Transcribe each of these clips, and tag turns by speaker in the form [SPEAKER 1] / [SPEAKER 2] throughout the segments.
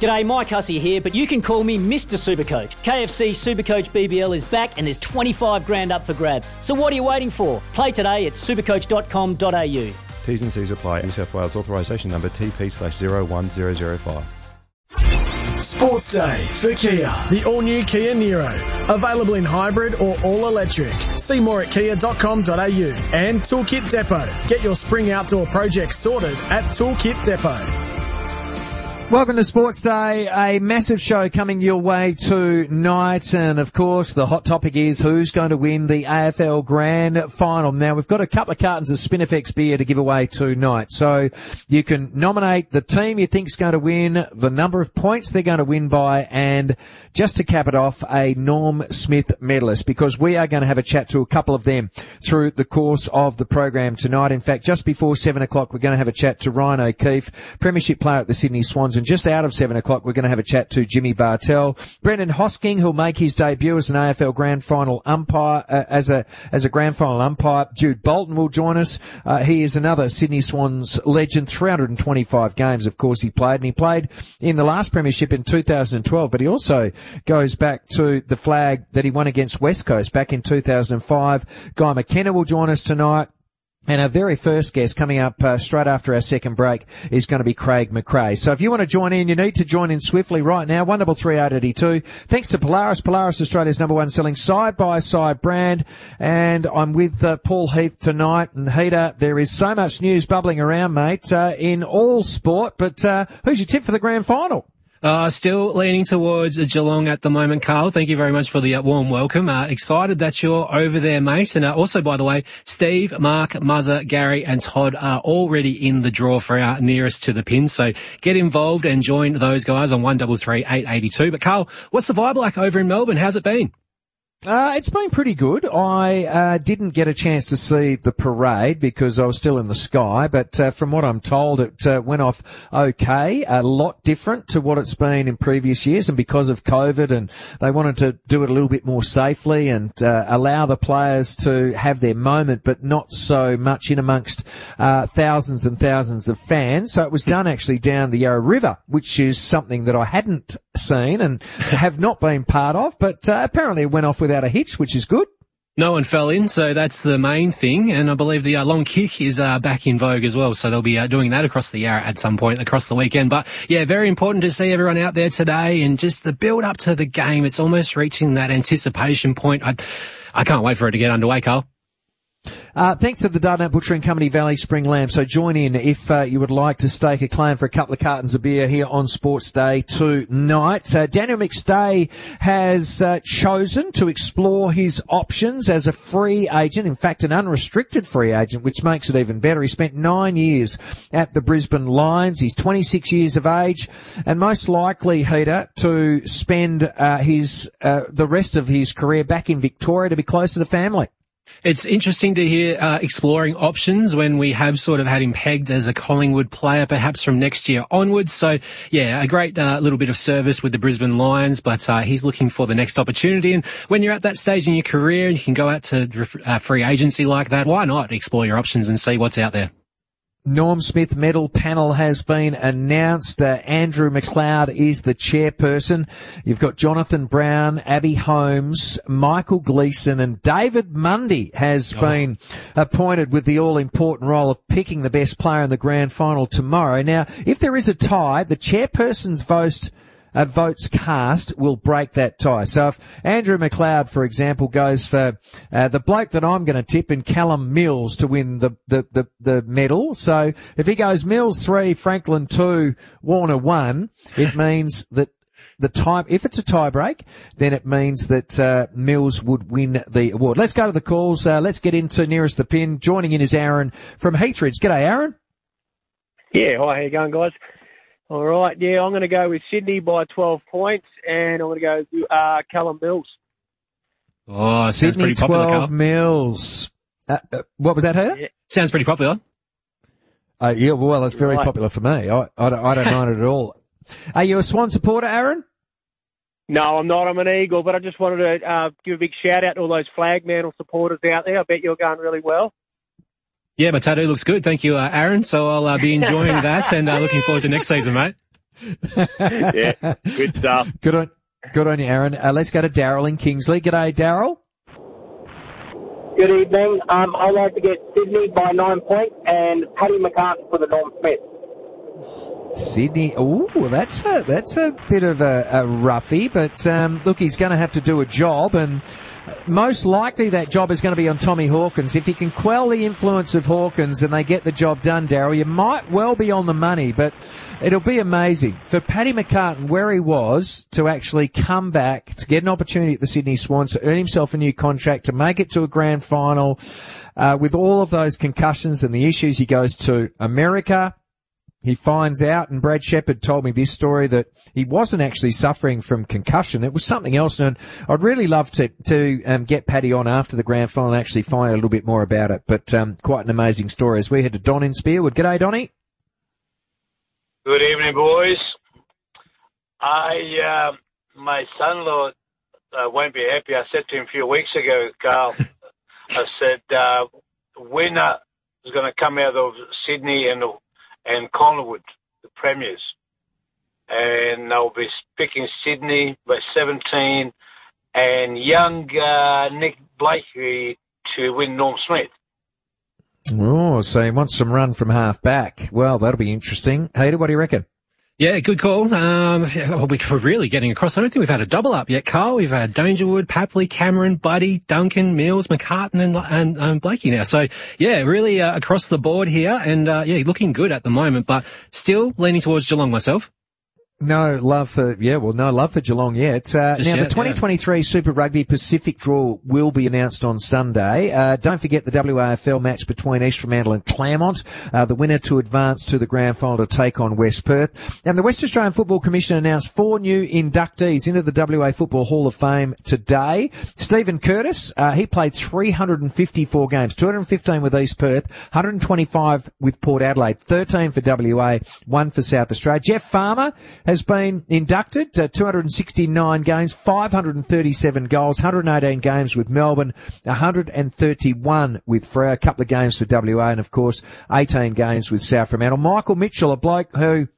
[SPEAKER 1] G'day, Mike Hussey here, but you can call me Mr. Supercoach. KFC Supercoach BBL is back and there's 25 grand up for grabs. So what are you waiting for? Play today at supercoach.com.au.
[SPEAKER 2] T's and C's apply. New South Wales authorisation number TP slash 01005.
[SPEAKER 3] Sports Day for Kia. The all-new Kia Niro. Available in hybrid or all-electric. See more at kia.com.au. And Toolkit Depot. Get your spring outdoor project sorted at Toolkit Depot.
[SPEAKER 4] Welcome to Sports Day, a massive show coming your way tonight, and of course the hot topic is who's going to win the AFL Grand Final. Now we've got a couple of cartons of Spinifex beer to give away tonight, so you can nominate the team you think's going to win, the number of points they're going to win by, and just to cap it off, a Norm Smith medalist, because we are going to have a chat to a couple of them through the course of the program tonight. In fact, just before seven o'clock, we're going to have a chat to Ryan O'Keefe, Premiership player at the Sydney Swans. And just out of seven o'clock, we're going to have a chat to Jimmy Bartel, Brendan Hosking, who'll make his debut as an AFL Grand Final umpire, uh, as a as a Grand Final umpire. Jude Bolton will join us. Uh, he is another Sydney Swans legend. 325 games, of course, he played, and he played in the last Premiership in 2012. But he also goes back to the flag that he won against West Coast back in 2005. Guy McKenna will join us tonight. And our very first guest coming up uh, straight after our second break is going to be Craig McRae. So if you want to join in, you need to join in swiftly right now. One double three eight eighty two. Thanks to Polaris, Polaris Australia's number one selling side by side brand. And I'm with uh, Paul Heath tonight. And Heater, there is so much news bubbling around, mate, uh, in all sport. But uh, who's your tip for the grand final?
[SPEAKER 5] Uh, still leaning towards Geelong at the moment, Carl. Thank you very much for the uh, warm welcome. Uh, excited that you're over there, mate. And uh, also, by the way, Steve, Mark, Muzzer, Gary and Todd are already in the draw for our nearest to the pin. So get involved and join those guys on 133 882. But Carl, what's the vibe like over in Melbourne? How's it been?
[SPEAKER 4] Uh, it's been pretty good. I uh, didn't get a chance to see the parade because I was still in the sky, but uh, from what I'm told, it uh, went off okay. A lot different to what it's been in previous years, and because of COVID, and they wanted to do it a little bit more safely and uh, allow the players to have their moment, but not so much in amongst uh, thousands and thousands of fans. So it was done actually down the Yarra River, which is something that I hadn't seen and have not been part of, but apparently it went off without a hitch, which is good.
[SPEAKER 5] No one fell in, so that's the main thing. And I believe the uh, long kick is uh, back in vogue as well. So they'll be uh, doing that across the Yarra at some point across the weekend. But yeah, very important to see everyone out there today and just the build up to the game. It's almost reaching that anticipation point. I, I can't wait for it to get underway, Carl.
[SPEAKER 4] Uh, thanks to the Dardanup Butchering Company Valley Spring Lamb. So join in if uh, you would like to stake a claim for a couple of cartons of beer here on Sports Day tonight. Uh, Daniel McStay has uh, chosen to explore his options as a free agent. In fact, an unrestricted free agent, which makes it even better. He spent nine years at the Brisbane Lions. He's 26 years of age and most likely, Heater, to spend uh, his uh, the rest of his career back in Victoria to be closer to family.
[SPEAKER 5] It's interesting to hear uh, exploring options when we have sort of had him pegged as a Collingwood player, perhaps from next year onwards. So, yeah, a great uh, little bit of service with the Brisbane Lions, but uh, he's looking for the next opportunity. And when you're at that stage in your career and you can go out to uh, free agency like that, why not explore your options and see what's out there?
[SPEAKER 4] Norm Smith medal panel has been announced. Uh, Andrew McLeod is the chairperson. You've got Jonathan Brown, Abbey Holmes, Michael Gleeson and David Mundy has oh. been appointed with the all important role of picking the best player in the grand final tomorrow. Now, if there is a tie, the chairperson's vote uh, votes cast will break that tie. So if Andrew McLeod, for example, goes for uh, the bloke that I'm going to tip in Callum Mills to win the, the, the, the medal. So if he goes Mills three, Franklin two, Warner one, it means that the time, if it's a tie break, then it means that uh, Mills would win the award. Let's go to the calls. Uh, let's get into nearest the pin. Joining in is Aaron from Heathridge. G'day, Aaron.
[SPEAKER 6] Yeah, hi. How you going, guys? All right, yeah, I'm going to go with Sydney by 12 points, and I'm going to go with uh, Callum Mills.
[SPEAKER 5] Oh, sounds
[SPEAKER 4] Sydney
[SPEAKER 5] pretty popular,
[SPEAKER 4] 12
[SPEAKER 5] Carl.
[SPEAKER 4] mils. Uh, uh, what was that, Herder?
[SPEAKER 6] Yeah.
[SPEAKER 5] Sounds pretty popular.
[SPEAKER 4] Uh, yeah, well, it's very
[SPEAKER 6] Right.
[SPEAKER 4] popular for me. I, I, don't, I don't mind it at all. Are you a Swan supporter, Aaron?
[SPEAKER 6] No, I'm not. I'm an Eagle, but I just wanted to uh, give a big shout out to all those Fremantle supporters out there. I bet you're going really well.
[SPEAKER 5] Yeah, my tattoo looks good. Thank you, uh, Aaron. So I'll uh, be enjoying that and uh, looking forward to next season, mate.
[SPEAKER 6] Yeah, good stuff.
[SPEAKER 4] Good on, good on you, Aaron. Uh, let's go to Daryl in Kingsley. G'day, Daryl.
[SPEAKER 7] Good evening. Um, I'd like to get Sydney by nine points and Paddy McCartan for the Norm Smith.
[SPEAKER 4] Sydney. Ooh, that's a that's a bit of a, a roughie, but um, look, he's going to have to do a job, and most likely that job is going to be on Tommy Hawkins. If he can quell the influence of Hawkins and they get the job done, Daryl, you might well be on the money, but it'll be amazing for Paddy McCartan where he was to actually come back to get an opportunity at the Sydney Swans to earn himself a new contract to make it to a grand final. Uh, with all of those concussions and the issues, he goes to America. He finds out, and Brad Shepard told me this story that he wasn't actually suffering from concussion. It was something else, and I'd really love to to um, get Paddy on after the grand final and actually find out a little bit more about it. But um, quite an amazing story. As we head to Don in Spearwood. G'day, Donny.
[SPEAKER 8] Good evening, boys. I, uh, my son-in-law uh, won't be happy. I said to him a few weeks ago, Carl, I said, uh, winner is going to come out of Sydney and and Collingwood, the premiers, and they'll be picking Sydney by 17, and young uh, Nick Blakey to win Norm Smith.
[SPEAKER 4] Oh, so he wants some run from half back. Well, that'll be interesting. Hader, what do you reckon?
[SPEAKER 5] Yeah, good call. Um, well, we're really getting across. I don't think we've had a double up yet, Carl. We've had Dangerfield, Papley, Cameron, Buddy, Duncan, Mills, McCartan, and, and Blakey now. So yeah, really uh, across the board here, and uh, yeah, looking good at the moment, but still leaning towards Geelong myself.
[SPEAKER 4] No love for yeah, well, no love for Geelong yet. Uh, now
[SPEAKER 5] yet,
[SPEAKER 4] the 2023 Super Rugby Pacific draw will be announced on Sunday. Uh, don't forget the WAFL match between East Fremantle and Claremont. Uh, the winner to advance to the grand final to take on West Perth. And the West Australian Football Commission announced four new inductees into the WA Football Hall of Fame today. Stephen Curtis, uh, he played 354 games, 215 with East Perth, 125 with Port Adelaide, 13 for WA, one for South Australia. Jeff Farmer has been inducted, uh, 269 games, 537 goals, 118 games with Melbourne, 131 with Freo, a couple of games for WA, and of course 18 games with South Fremantle. Michael Mitchell, a bloke who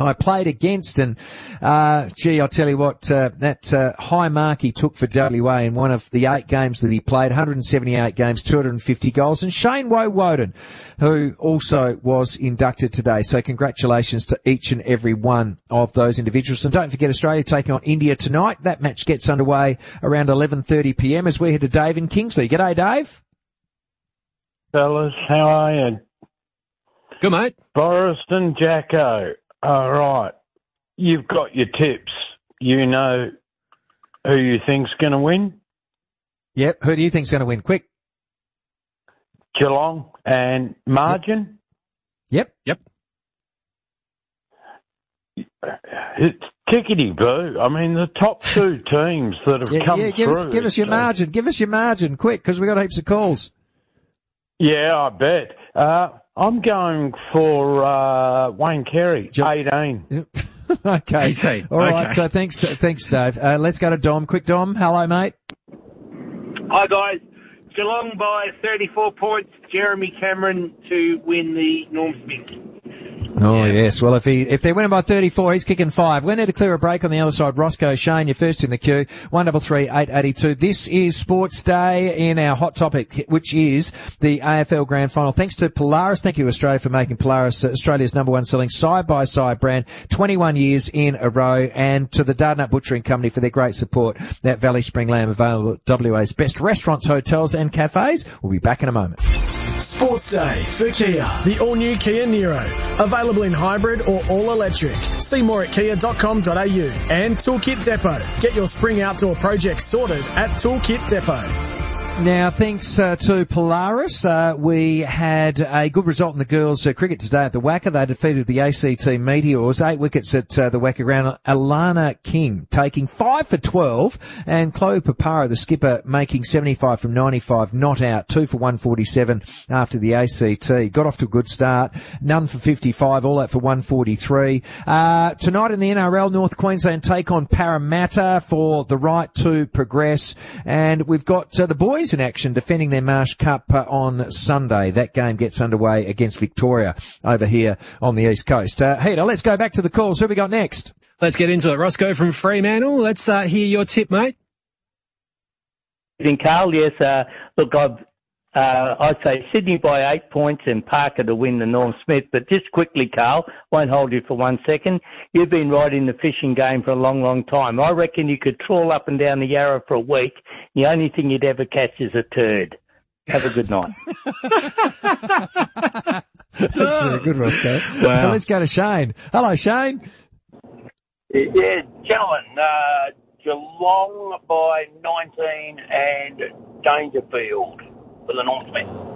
[SPEAKER 4] I played against and, uh, gee, I'll tell you what, uh, that, uh, high mark he took for WA in one of the eight games that he played, 178 games, 250 goals, and Shane Woewodin, who also was inducted today. So congratulations to each and every one of those individuals. And don't forget Australia taking on India tonight. That match gets underway around 11.30pm as we head to Dave in Kingsley. G'day, Dave.
[SPEAKER 9] Fellas, how are you?
[SPEAKER 5] Good mate.
[SPEAKER 9] Boris and Jacko. All right. You've got your tips. You know who you think's going to win?
[SPEAKER 4] Yep. Who do you think's going to win? Quick.
[SPEAKER 9] Geelong and margin?
[SPEAKER 4] Yep.
[SPEAKER 5] Yep.
[SPEAKER 9] It's tickety boo. I mean, the top two teams that have
[SPEAKER 4] Yeah,
[SPEAKER 9] come
[SPEAKER 4] yeah, give us, give us your
[SPEAKER 9] so-
[SPEAKER 4] margin. Give us your margin, quick, because we got heaps of calls.
[SPEAKER 9] Yeah, I bet. Uh, I'm going for uh, Wayne Carey, 18.
[SPEAKER 4] okay.
[SPEAKER 5] 18.
[SPEAKER 4] All right.
[SPEAKER 5] Okay.
[SPEAKER 4] So thanks, thanks, Dave. Uh, let's go to Dom. Quick, Dom. Hello, mate.
[SPEAKER 10] Hi guys, Geelong by 34 points. Jeremy Cameron to win the Norm Smith.
[SPEAKER 4] Oh yes. Well, if he if they're winning by 34, he's kicking five. We're need to clear a break on the other side. Roscoe Shane, you're first in the queue. One double three eight eighty two. This is Sports Day in our hot topic, which is the AFL Grand Final. Thanks to Polaris. Thank you Australia for making Polaris uh, Australia's number one selling side by side brand, 21 years in a row, and to the Dardanup Butchering Company for their great support. That Valley Spring lamb available at WA's best restaurants, hotels, and cafes. We'll be back in a moment.
[SPEAKER 3] Sports Day for Kia. The all-new Kia Niro, Available in hybrid or all-electric. See more at kia.com.au. And Toolkit Depot. Get your spring outdoor project sorted at Toolkit Depot.
[SPEAKER 4] Now, thanks uh, to Polaris, uh, we had a good result in the girls' uh, cricket today at the WACA. They defeated the ACT Meteors, eight wickets at uh, the WACA ground. Alana King taking five for 12 and Chloe Piparo, the skipper, making 75 from 95, not out, two for 147 after the ACT. Got off to a good start, none for 55, all out for 143. Uh, tonight in the NRL, North Queensland take on Parramatta for the right to progress and we've got uh, the boys in action defending their Marsh Cup uh, on Sunday. That game gets underway against Victoria over here on the East Coast. Uh, Heater, let's go back to the calls. Who we got next?
[SPEAKER 5] Let's get into it. Roscoe from Fremantle. Let's uh, hear your tip, mate.
[SPEAKER 11] In Carl, yes. Uh, look, I've uh, I'd say Sydney by eight points and Parker to win the Norm Smith. But just quickly, Carl, won't hold you for one second. You've been riding the fishing game for a long, long time. I reckon you could trawl up and down the Yarra for a week. The only thing you'd ever catch is a turd. Have a good night.
[SPEAKER 4] That's very good, Roscoe. Wow. let's go to Shane. Hello, Shane.
[SPEAKER 10] Yeah, gentlemen, uh, Geelong by 19 and Dangerfield for the Norm Smith.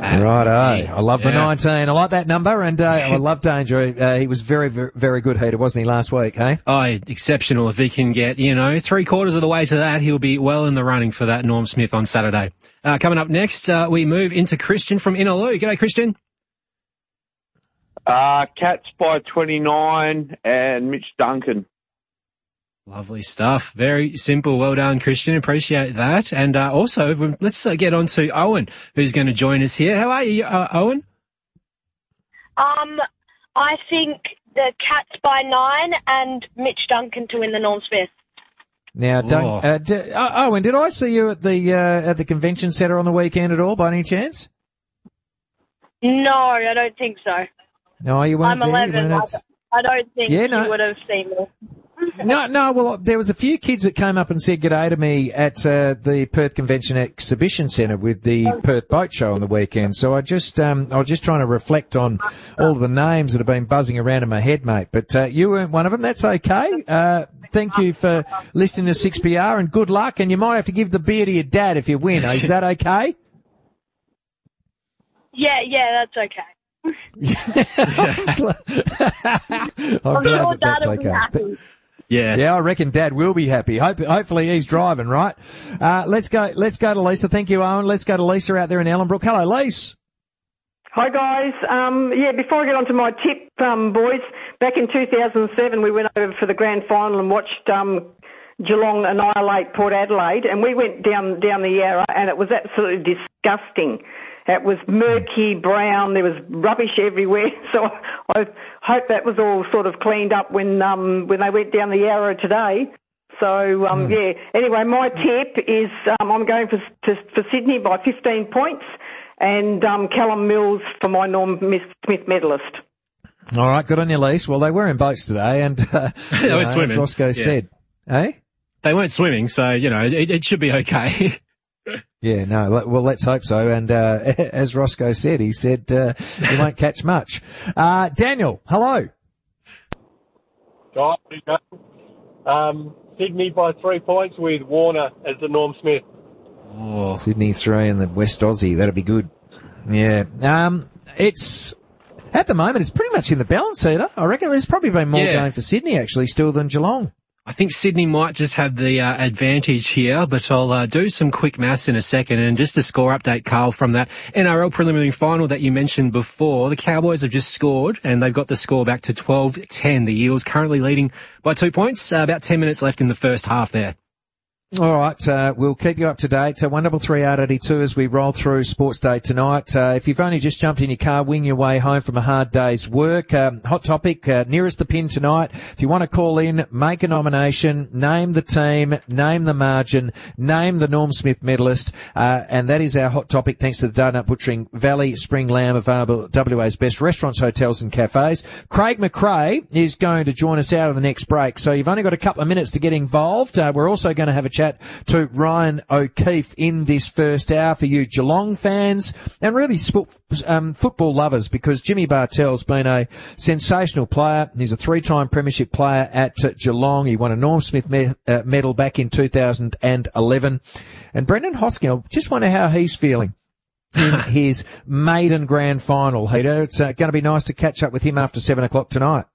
[SPEAKER 4] Righto. I love the 19. I like that number and uh, I love Danger. Uh, he was very, very, very good heater, wasn't he, last week, hey?
[SPEAKER 5] Oh, exceptional. If he can get, you know, three quarters of the way to that, he'll be well in the running for that Norm Smith on Saturday. Uh, coming up next, uh, we move into Christian from Innaloo. G'day, Christian.
[SPEAKER 12] Uh, Cats by 29 and Mitch Duncan.
[SPEAKER 5] Lovely stuff. Very simple. Well done, Christian. Appreciate that. And uh, also, let's uh, get on to Owen, who's going to join us here. How are you, uh, Owen?
[SPEAKER 13] Um, I think the Cats by nine and Mitch Duncan to win the Norm Smith.
[SPEAKER 4] Now, don't, uh, d- uh, Owen, did I see you at the uh, at the convention centre on the weekend at all, by any chance?
[SPEAKER 13] No, I don't think so.
[SPEAKER 4] No, you weren't
[SPEAKER 13] I'm
[SPEAKER 4] there. you
[SPEAKER 13] 11.
[SPEAKER 4] weren't
[SPEAKER 13] I,
[SPEAKER 4] at-
[SPEAKER 13] I don't think
[SPEAKER 4] Yeah, no.
[SPEAKER 13] you would have seen me.
[SPEAKER 4] No, no. Well, there was a few kids that came up and said good day to me at uh, the Perth Convention Exhibition Centre with the Perth Boat Show on the weekend. So I just, um, I was just trying to reflect on all the names that have been buzzing around in my head, mate. But uh, you weren't one of them. That's okay. Uh, thank you for listening to 6PR and good luck. And you might have to give the beer to your dad if you win. Is that okay?
[SPEAKER 13] Yeah, yeah, that's okay.
[SPEAKER 4] I'm
[SPEAKER 13] sure
[SPEAKER 4] glad that that's okay.
[SPEAKER 13] happy.
[SPEAKER 5] Yeah.
[SPEAKER 4] Yeah, I reckon Dad will be happy. Hope, hopefully he's driving, right? Uh, let's go, let's go to Lisa. Thank you, Owen. Let's go to Lisa out there in Ellenbrook. Hello, Lisa.
[SPEAKER 14] Hi guys. Um, yeah, before I get on to my tip, um, boys, back in 2007 we went over for the grand final and watched um, Geelong annihilate Port Adelaide, and we went down down the Yarra, and it was absolutely disgusting. It was murky brown. There was rubbish everywhere. So I hope that was all sort of cleaned up when um, when they went down the Yarra today. So um, yeah. Anyway, my tip is um, I'm going for to, for Sydney by 15 points, and um, Callum Mills for my Norm Smith medalist.
[SPEAKER 4] All right, good on you, Lisa. Well, they were in boats today, and uh,
[SPEAKER 5] They
[SPEAKER 4] you know,
[SPEAKER 5] were
[SPEAKER 4] as. Roscoe
[SPEAKER 5] Yeah.
[SPEAKER 4] said, eh?
[SPEAKER 5] They weren't swimming, so, you know, it, it should be okay.
[SPEAKER 4] Yeah, no. Well, let's hope so. And uh, as Roscoe said, he said uh, you won't catch much. Uh, Daniel, hello.
[SPEAKER 15] Guys, um, Sydney by three points with Warner as the Norm Smith.
[SPEAKER 4] Oh. Sydney three and the West Aussie. That'd be good. Yeah. Um, it's at the moment it's pretty much in the balance, Cedar. I reckon there's probably been more
[SPEAKER 5] Yeah.
[SPEAKER 4] going for Sydney actually still than Geelong.
[SPEAKER 5] I think Sydney might just have the uh, advantage here, but I'll uh, do some quick maths in a second. And just a score update, Carl, from that NRL preliminary final that you mentioned before. The Cowboys have just scored, and they've got the score back to 12-10. The Eels currently leading by two points. Uh, about 10 minutes left in the first half there.
[SPEAKER 4] All right, uh, we'll keep you up to date. Uh, one double three eight eighty two as we roll through Sports Day tonight. Uh, if you've only just jumped in your car, wing your way home from a hard day's work. Um, hot topic uh, nearest the pin tonight. If you want to call in, make a nomination, name the team, name the margin, name the Norm Smith medalist, uh, and that is our hot topic. Thanks to the Dardanup Butchering Valley Spring Lamb, available at WA's best restaurants, hotels, and cafes. Craig McRae is going to join us out on the next break. So you've only got a couple of minutes to get involved. Uh, we're also going to have a chat to Ryan O'Keefe in this first hour for you Geelong fans and really um, football lovers because Jimmy Bartel's been a sensational player. He's a three-time premiership player at Geelong. He won a Norm Smith me- uh, medal back in 2011. And Brendan Hosking, I just wonder how he's feeling in his maiden grand final, Heater. It's uh, going to be nice to catch up with him after seven o'clock tonight.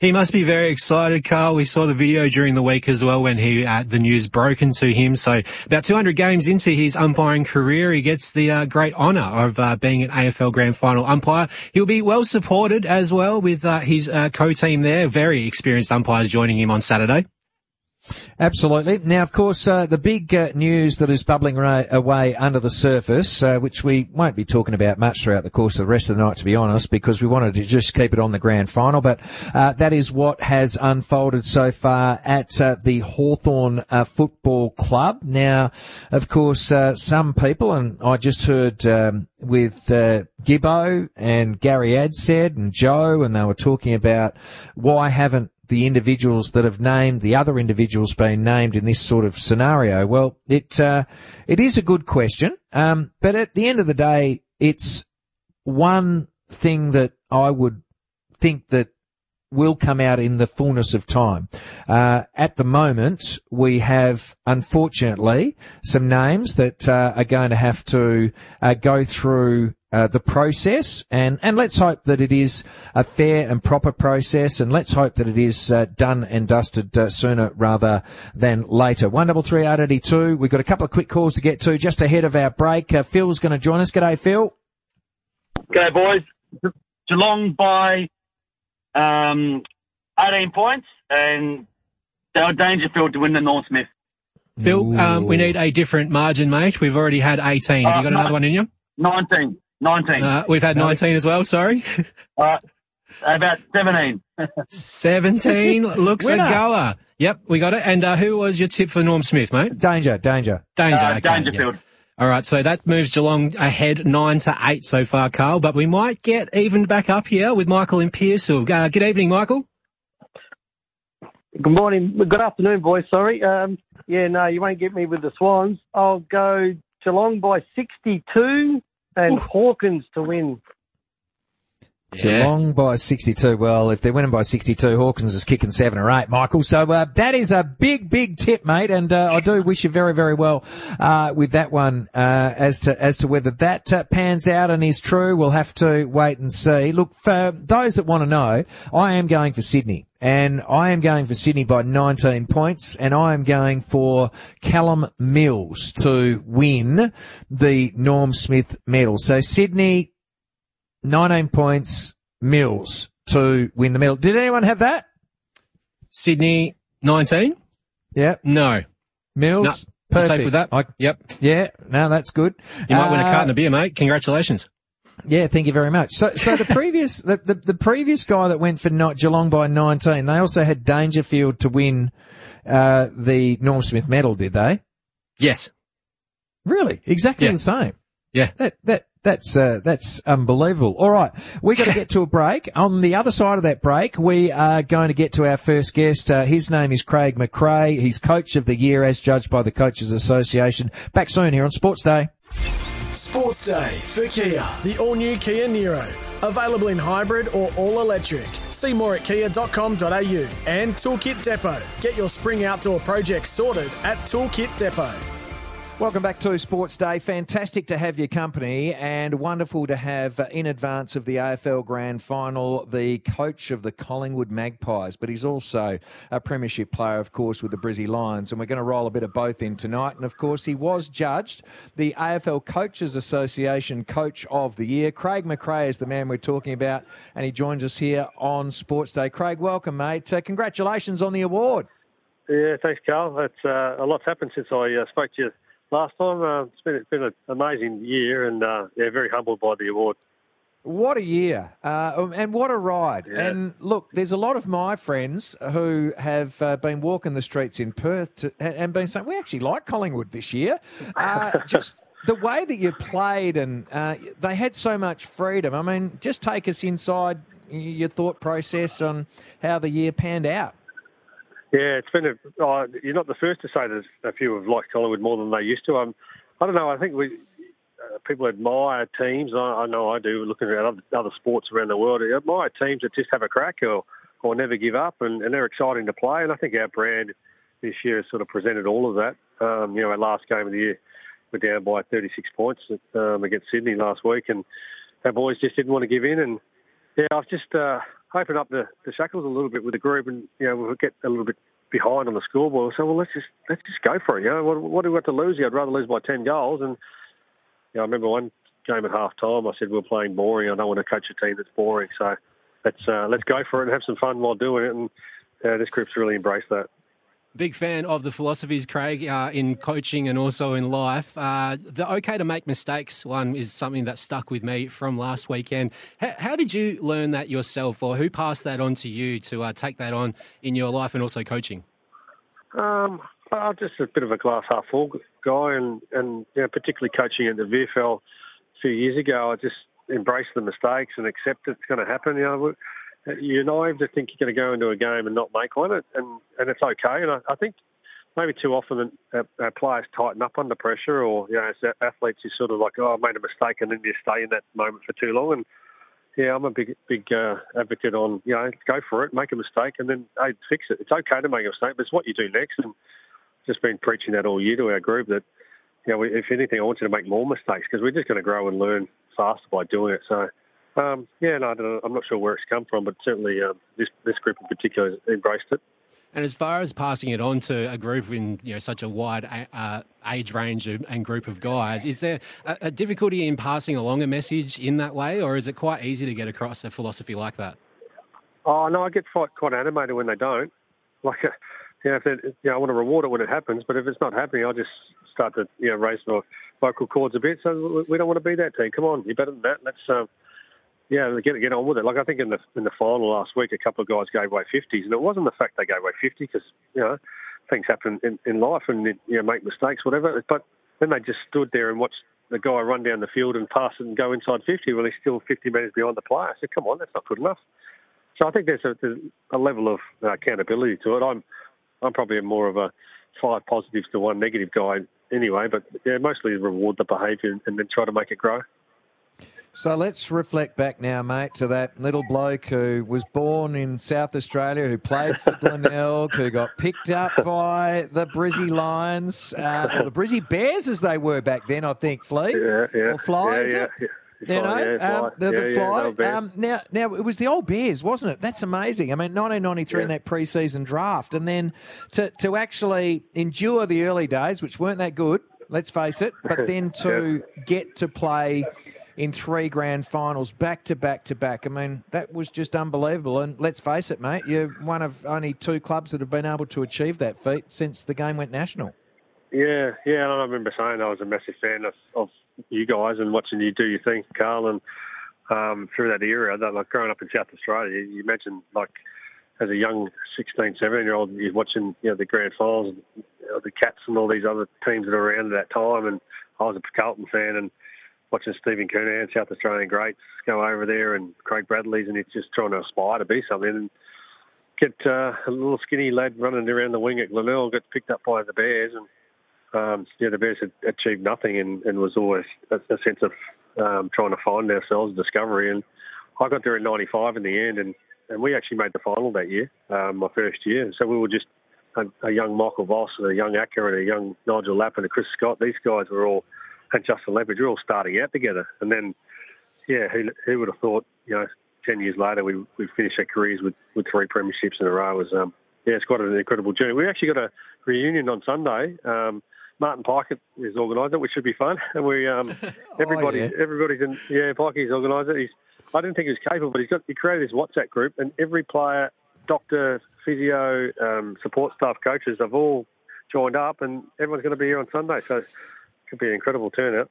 [SPEAKER 5] He must be very excited, Carl. We saw the video during the week as well when he uh, the news broken to him. So about 200 games into his umpiring career, he gets the uh, great honour of uh, being an AFL Grand Final umpire. He'll be well supported as well with uh, his uh, co-team there, very experienced umpires joining him on Saturday.
[SPEAKER 4] Absolutely. Now, of course, uh, the big uh, news that is bubbling ra- away under the surface, uh, which we won't be talking about much throughout the course of the rest of the night, to be honest, because we wanted to just keep it on the grand final. But uh, that is what has unfolded so far at uh, the Hawthorn uh, Football Club. Now, of course, some people, and I just heard um, with Gibbo and Gary Adsed and Joe, and they were talking about why haven't the individuals that have named the other individuals being named in this sort of scenario? Well, it uh, it is a good question, um, but at the end of the day, it's one thing that I would think that will come out in the fullness of time. Uh, at the moment, we have, unfortunately, some names that uh, are going to have to uh, go through uh, the process, and, and let's hope that it is a fair and proper process, and let's hope that it is uh, done and dusted uh, sooner rather than later. One double three eight eighty two. We've got a couple of quick calls to get to just ahead of our break. Uh, Phil's going to join us. G'day, Phil.
[SPEAKER 16] G'day, boys. Geelong by um, 18 points, and Dale Dangerfield to win the Norm Smith.
[SPEAKER 5] Phil, um, we need a different margin, mate. We've already had 18. Have you got another one in you?
[SPEAKER 16] 19. 19.
[SPEAKER 5] Uh, we've had 19 as well, sorry.
[SPEAKER 16] Uh, about 17.
[SPEAKER 5] 17 looks
[SPEAKER 4] Winner.
[SPEAKER 5] a goer. Yep, we got it. And uh, who was your tip for Norm Smith, mate?
[SPEAKER 4] Danger, danger.
[SPEAKER 5] Danger,
[SPEAKER 16] Uh,
[SPEAKER 5] okay,
[SPEAKER 16] Dangerfield.
[SPEAKER 5] yeah. All right, so that moves Geelong ahead nine to eight so far, Carl. But we might get even back up here with Michael in Pearsall. Uh, good evening, Michael.
[SPEAKER 6] Good morning. Good afternoon, boys. Sorry. Um, yeah, no, you won't get me with the Swans. I'll go Geelong by 62 and Hawkins to win.
[SPEAKER 4] Geelong by 62. Well, if they're winning by 62, Hawkins is kicking seven or eight, Michael. So uh, that is a big, big tip, mate. And uh, I do wish you very, very well uh, with that one uh, as to as to whether that uh, pans out and is true. We'll have to wait and see. Look, for those that want to know, I am going for Sydney. And I am going for Sydney by 19 points, and I am going for Callum Mills to win the Norm Smith medal. So Sydney 19 points, Mills to win the medal. Did anyone have that?
[SPEAKER 5] Sydney 19?
[SPEAKER 4] Yeah.
[SPEAKER 5] No.
[SPEAKER 4] Mills?
[SPEAKER 5] No, I'm safe with that.
[SPEAKER 4] I-
[SPEAKER 5] yep.
[SPEAKER 4] Yeah, no, that's good.
[SPEAKER 5] You might win a
[SPEAKER 4] Uh,
[SPEAKER 5] carton of beer, mate. Congratulations.
[SPEAKER 4] Yeah, thank you very much. So, so the previous, the, the, the previous guy that went for not Geelong by 19, they also had Dangerfield to win, uh, the Norm Smith medal, did they?
[SPEAKER 5] Yes.
[SPEAKER 4] Really? Exactly
[SPEAKER 5] Yeah.
[SPEAKER 4] the same.
[SPEAKER 5] Yeah.
[SPEAKER 4] That, that, that's, uh, that's unbelievable. All right. we got to get to a break. On the other side of that break, we are going to get to our first guest. Uh, his name is Craig McRae. He's coach of the year as judged by the Coaches Association. Back soon here on Sports Day.
[SPEAKER 3] Sports Day for Kia, the all new Kia Niro. Available in hybrid or all electric. See more at kia.com.au and Toolkit Depot. Get your spring outdoor project sorted at Toolkit Depot.
[SPEAKER 4] Welcome back to Sports Day. Fantastic to have your company and wonderful to have uh, in advance of the AFL Grand Final the coach of the Collingwood Magpies, but he's also a premiership player, of course, with the Brizzy Lions. And we're going to roll a bit of both in tonight. And of course, he was judged the AFL Coaches Association Coach of the Year. Craig McRae is the man we're talking about, and he joins us here on Sports Day. Craig, welcome, mate. Uh, congratulations on the award.
[SPEAKER 15] Yeah, thanks, Carl. It's, uh, a lot's happened since I uh, spoke to you last time. Uh, it's been, it's been an amazing year, and uh, yeah, very humbled by the award.
[SPEAKER 4] What a year, uh, and what a ride! And look, there's a lot of my friends who have uh, been walking the streets in Perth to, and been saying we actually like Collingwood this year. Uh, just the way that you played, and uh, they had so much freedom. I mean, just take us inside your thought process on how the year panned out.
[SPEAKER 15] Yeah, it's been a. Oh, you're not the first to say there's a few have liked Collingwood more than they used to. Um, I don't know. I think we uh, people admire teams. I, I know I do. Looking at other, other sports around the world, admire teams that just have a crack or or never give up, and, and they're exciting to play. And I think our brand this year has sort of presented all of that. Um, you know, our last game of the year, we're down by 36 points um, against Sydney last week, and our boys just didn't want to give in. And yeah, I've just uh, opened up the, the shackles a little bit with the group, and you know we'll get a little bit behind on the scoreboard. So well, let's just let's just go for it. You know, what, what do we got to lose? I'd rather lose by 10 goals. And you know, I remember one game at half time, I said we are playing boring. I don't want to coach a team that's boring. So let's uh, let's go for it and have some fun while doing it. And uh, this group's really embraced that.
[SPEAKER 5] Big fan of the philosophies, Craig, uh, in coaching and also in life. Uh, the okay to make mistakes one is something that stuck with me from last weekend. H- how did you learn that yourself, or who passed that on to you to uh, take that on in your life and also coaching?
[SPEAKER 15] Um, I'm just a bit of a glass half full guy, and and you know, particularly coaching at the VFL a few years ago, I just embrace the mistakes and accept it's going to happen. You know, you're naive to think you're going to go into a game and not make one, and and it's okay. And I, I think maybe too often our, our players tighten up under pressure, or you know, as athletes, you sort of like, oh, I made a mistake, and then you stay in that moment for too long. And yeah, I'm a big big uh, advocate on you know, go for it, make a mistake, and then hey, fix it. It's okay to make a mistake, but it's what you do next. And just been preaching that all year to our group that you know, if anything, I want you to make more mistakes because we're just going to grow and learn faster by doing it. So um, yeah, no, I am not sure where it's come from, but certainly um, this this group in particular embraced it.
[SPEAKER 5] And as far as passing it on to a group in you know such a wide uh, age range and group of guys, is there a, a, difficulty in passing along a message in that way, or is it quite easy to get across a philosophy like that?
[SPEAKER 15] Oh no, I get quite, quite animated when they don't. Like, uh, you know, if you know, I want to reward it when it happens, but if it's not happening, I just start to you know raise my vocal cords a bit. So we don't want to be that team. Come on, you're better than that. Let's. Uh, yeah, get get on with it. Like I think in the in the final last week, a couple of guys gave away fifties, and it wasn't the fact they gave away fifty because you know things happen in, in life and you know make mistakes, whatever. But then they just stood there and watched the guy run down the field and pass it and go inside fifty. Well, he's still fifty metres behind the player. I said, "Come on, that's not good enough." So I think there's a, there's a level of uh, accountability to it. I'm I'm probably more of a five positives to one negative guy anyway, but yeah, mostly reward the behaviour and then try to make it grow.
[SPEAKER 4] So let's reflect back now, mate, to that little bloke who was born in South Australia, who played for Glenelg, who got picked up by the Brizzy Lions, uh, or the Brizzy Bears as they were back then, I think, Flea.
[SPEAKER 15] Yeah, yeah.
[SPEAKER 4] Or Fly,
[SPEAKER 15] yeah,
[SPEAKER 4] is
[SPEAKER 15] yeah,
[SPEAKER 4] it?
[SPEAKER 15] Yeah.
[SPEAKER 4] You know, um, the, the fly. um, now, now it was the old Bears, wasn't it? That's amazing. I mean, 1993 in that pre-season draft, and then to to actually endure the early days, which weren't that good, let's face it, but then to get to play in three grand finals back to back to back. I mean, that was just unbelievable. And let's face it, mate, you're one of only two clubs that have been able to achieve that feat since the game went national.
[SPEAKER 15] Yeah, yeah. I remember saying I was a massive fan of, of you guys and watching you do your thing, Carl, and um, through that era, that, like growing up in South Australia, you, you imagine like as a young 16, 17 year old, you're watching you know the grand finals, you know, the Cats and all these other teams that are around at that time, and I was a Carlton fan and watching Stephen Kernahan, South Australian greats, go over there, and Craig Bradley's, and he's just trying to aspire to be something. And get uh, a little skinny lad running around the wing at Glenelg, gets picked up by the Bears, and um, yeah, the Bears had achieved nothing, and, and was always a, a sense of um, trying to find ourselves, discovery. And I got there in '95 in the end, and, and we actually made the final that year, um, my first year. So we were just a, a young Michael Voss and a young Acker and a young Nigel Lapp and a Chris Scott. These guys were all, and Justin Leppard, were all starting out together. And then, yeah, who, who would have thought, you know, 10 years later, we we finish our careers with, with three premierships in a row. It was, um, yeah, it's quite an incredible journey. We actually got a reunion on Sunday. Um, Martin Pike is organised it, which should be fun. And we, um, everybody,
[SPEAKER 4] yeah.
[SPEAKER 15] everybody's in, yeah, Pikey's organised it. He's, I didn't think he was capable, but he's got, he created this WhatsApp group, and every player, doctor, physio, um, support staff, coaches, have all joined up, and everyone's going to be here on Sunday. So could be an incredible turnout.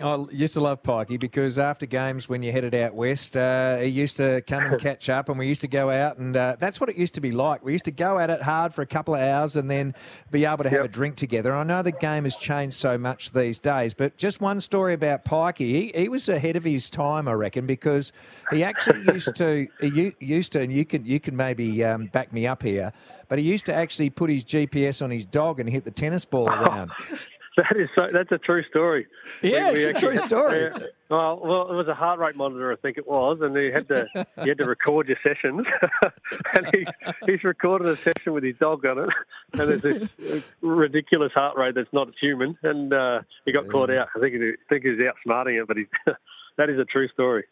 [SPEAKER 4] I used to love Pikey because after games when you headed out west, uh, he used to come and catch up, and we used to go out, and uh, that's what it used to be like. We used to go at it hard for a couple of hours and then be able to have a drink together. And I know the game has changed so much these days, but just one story about Pikey. He, he was ahead of his time, I reckon, because he actually used to he used to, and you can you can maybe um, back me up here, but he used to actually put his GPS on his dog and hit the tennis ball around.
[SPEAKER 15] That is so, that's a true story.
[SPEAKER 4] Yeah, it's a true story.
[SPEAKER 15] Yeah. well, well, it was a heart rate monitor, I think it was, and he had to you had to record your sessions, and he, he's recorded a session with his dog on it, and there's this ridiculous heart rate that's not human, and uh, he got caught out. I think he, I think he was outsmarting it, but he, that is a true story.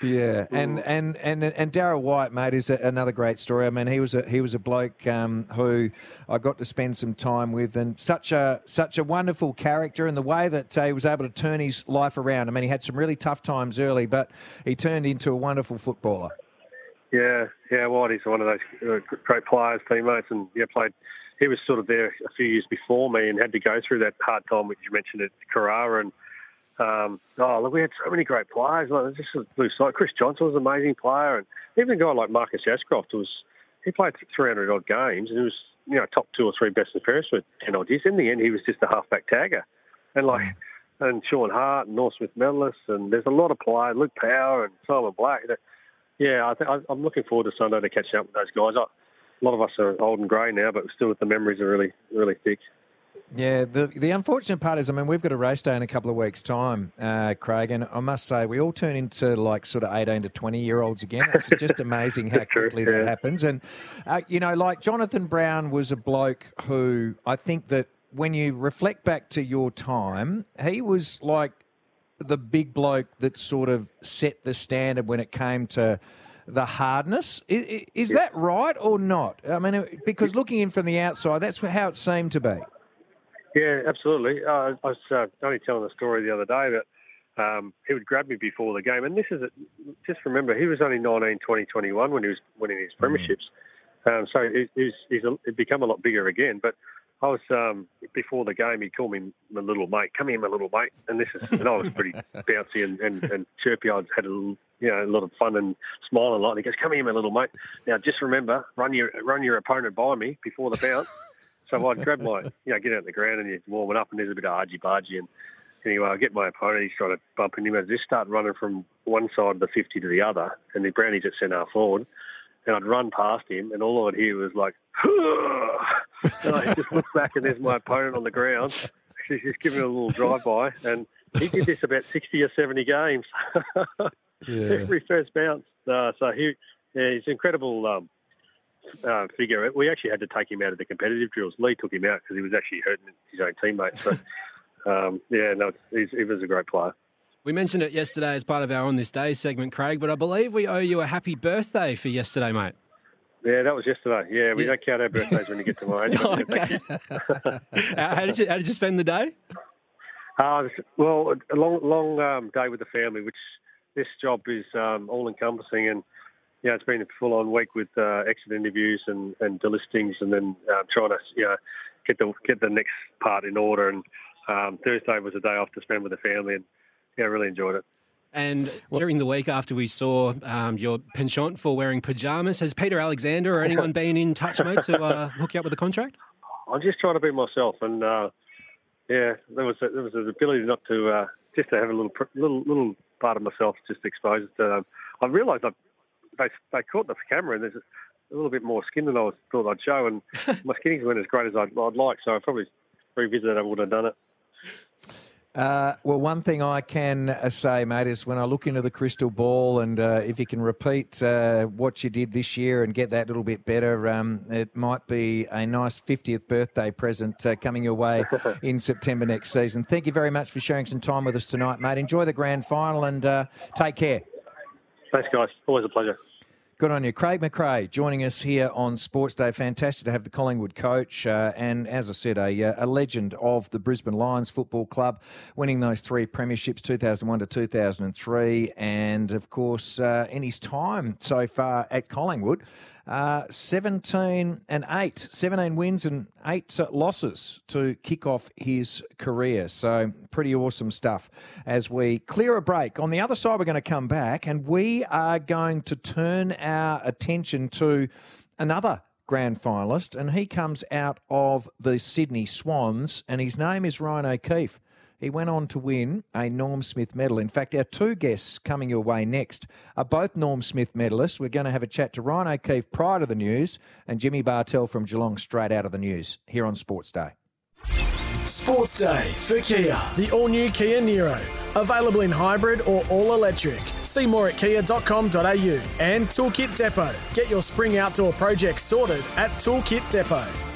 [SPEAKER 4] Yeah, and and and and Darryl White, mate, is a, another great story. I mean, he was a he was a bloke um, who I got to spend some time with, and such a such a wonderful character, and the way that uh, he was able to turn his life around. I mean, he had some really tough times early, but he turned into a wonderful footballer.
[SPEAKER 15] Yeah, yeah, White is one of those uh, great players, teammates, and yeah, played. He was sort of there a few years before me, and had to go through that hard time, which you mentioned at Carrara, and um, oh, look, we had so many great players. Like, just blue side. Chris Johnson was an amazing player, and even a guy like Marcus Ashcroft was. He played 300 odd games, and he was you know top two or three best in Paris for 10 odd years. In the end, he was just a halfback tagger, and like. And Shaun Hart, and Norm Smith medalist, and there's a lot of players, Luke Power and Simon Black. That, yeah, I think I'm looking forward to Sunday to catching up with those guys. I, a lot of us are old and grey now, but still, the memories are really, really thick.
[SPEAKER 4] Yeah, the the unfortunate part is, I mean, we've got a race day in a couple of weeks' time, uh, Craig, and I must say, we all turn into like sort of 18 to 20 year olds again. It's just amazing how quickly that happens. And, uh, you know, like Jonathan Brown was a bloke who I think that when you reflect back to your time, he was like the big bloke that sort of set the standard when it came to the hardness. Is, is that right or not? I mean, because looking in from the outside, that's how it seemed to be.
[SPEAKER 15] Yeah, absolutely. Uh, I was uh, only telling a story the other day that um, he would grab me before the game, and this is a, just remember he was only 19, 20, 21 when he was winning his premierships. Um, so he, he's, he's, a, he's become a lot bigger again. But I was um, before the game. He called me my little mate. Come here, my little mate. And this is, and I was pretty bouncy and, and, and chirpy. I'd had a little, you know a lot of fun and smiling a lot. And he goes, "Come here, my little mate. Now just remember, run your run your opponent by me before the bounce." So I'd grab my, you know, get out on the ground and you're warming up and there's a bit of argy bargy. And anyway, I get my opponent, he's trying to bump into him. I just start running from one side of the 50 to the other. And the Brownie's at centre forward. And I'd run past him and all I'd hear was like, and I just look back and there's my opponent on the ground. She's just giving a little drive by. And he did this about 60 or 70 games.
[SPEAKER 4] Yeah.
[SPEAKER 15] Every first bounce. Uh, so he, yeah, he's incredible. Um, uh, figure. We actually had to take him out of the competitive drills. Leigh took him out because he was actually hurting his own teammates. So, um, yeah, no, he's, he was a great player.
[SPEAKER 5] We mentioned it yesterday as part of our On This Day segment, Craig, but I believe we owe you a happy birthday for yesterday, mate.
[SPEAKER 15] Yeah, that was yesterday. Yeah, we
[SPEAKER 5] Yeah.
[SPEAKER 15] don't count our birthdays when you get to my age.
[SPEAKER 5] okay. how, how did you How did you spend the day?
[SPEAKER 15] Uh, well, a long, long um, day with the family, which this job is um, all encompassing, and yeah, it's been a full-on week with uh, exit interviews and, and delistings, and then um, trying to you know get the get the next part in order. And um, Thursday was a day off to spend with the family, and yeah, really enjoyed it.
[SPEAKER 5] And during the week after we saw um, your penchant for wearing pajamas, has Peter Alexander or anyone been in touch, mate, to uh, hook you up with a contract?
[SPEAKER 15] I'm just trying to be myself, and uh, yeah, there was a, there was an ability not to uh, just to have a little little little part of myself just exposed. To, um, I realised I, they they caught the camera, and there's a little bit more skin than I was, thought I'd show, and my skinnies weren't as great as I'd, I'd like, so I probably revisited I would have done it.
[SPEAKER 4] Uh, well, one thing I can uh, say, mate, is when I look into the crystal ball, and uh, if you can repeat uh, what you did this year and get that a little bit better, um, it might be a nice 50th birthday present uh, coming your way in September next season. Thank you very much for sharing some time with us tonight, mate. Enjoy the grand final and uh, take care.
[SPEAKER 15] Thanks, guys. Always a pleasure.
[SPEAKER 4] Good on you. Craig McRae joining us here on Sports Day. Fantastic to have the Collingwood coach. Uh, and as I said, a, uh, a legend of the Brisbane Lions Football Club, winning those three premierships 2001 to 2003. And of course, uh, in his time so far at Collingwood, Uh, 17 and 8, 17 wins and 8 uh, losses to kick off his career. So, pretty awesome stuff. As we clear a break, on the other side, we're going to come back and we are going to turn our attention to another grand finalist, and he comes out of the Sydney Swans, and his name is Ryan O'Keefe. He went on to win a Norm Smith medal. In fact, our two guests coming your way next are both Norm Smith medalists. We're going to have a chat to Ryan O'Keefe prior to the news and Jimmy Bartel from Geelong straight out of the news here on Sports Day.
[SPEAKER 3] Sports Day for Kia, the all new Kia Niro. Available in hybrid or all electric. See more at kia.com.au and Toolkit Depot. Get your spring outdoor project sorted at Toolkit Depot.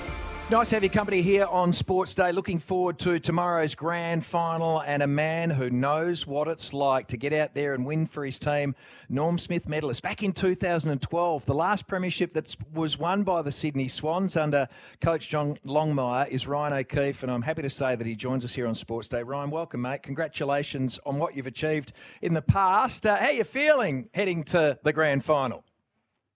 [SPEAKER 4] Nice to have your company here on Sports Day. Looking forward to tomorrow's grand final and a man who knows what it's like to get out there and win for his team. Norm Smith medalist back in 2012, the last premiership that was won by the Sydney Swans under coach John Longmire is Ryan O'Keefe, and I'm happy to say that he joins us here on Sports Day. Ryan, welcome, mate. Congratulations on what you've achieved in the past. Uh, how are you feeling heading to the grand final?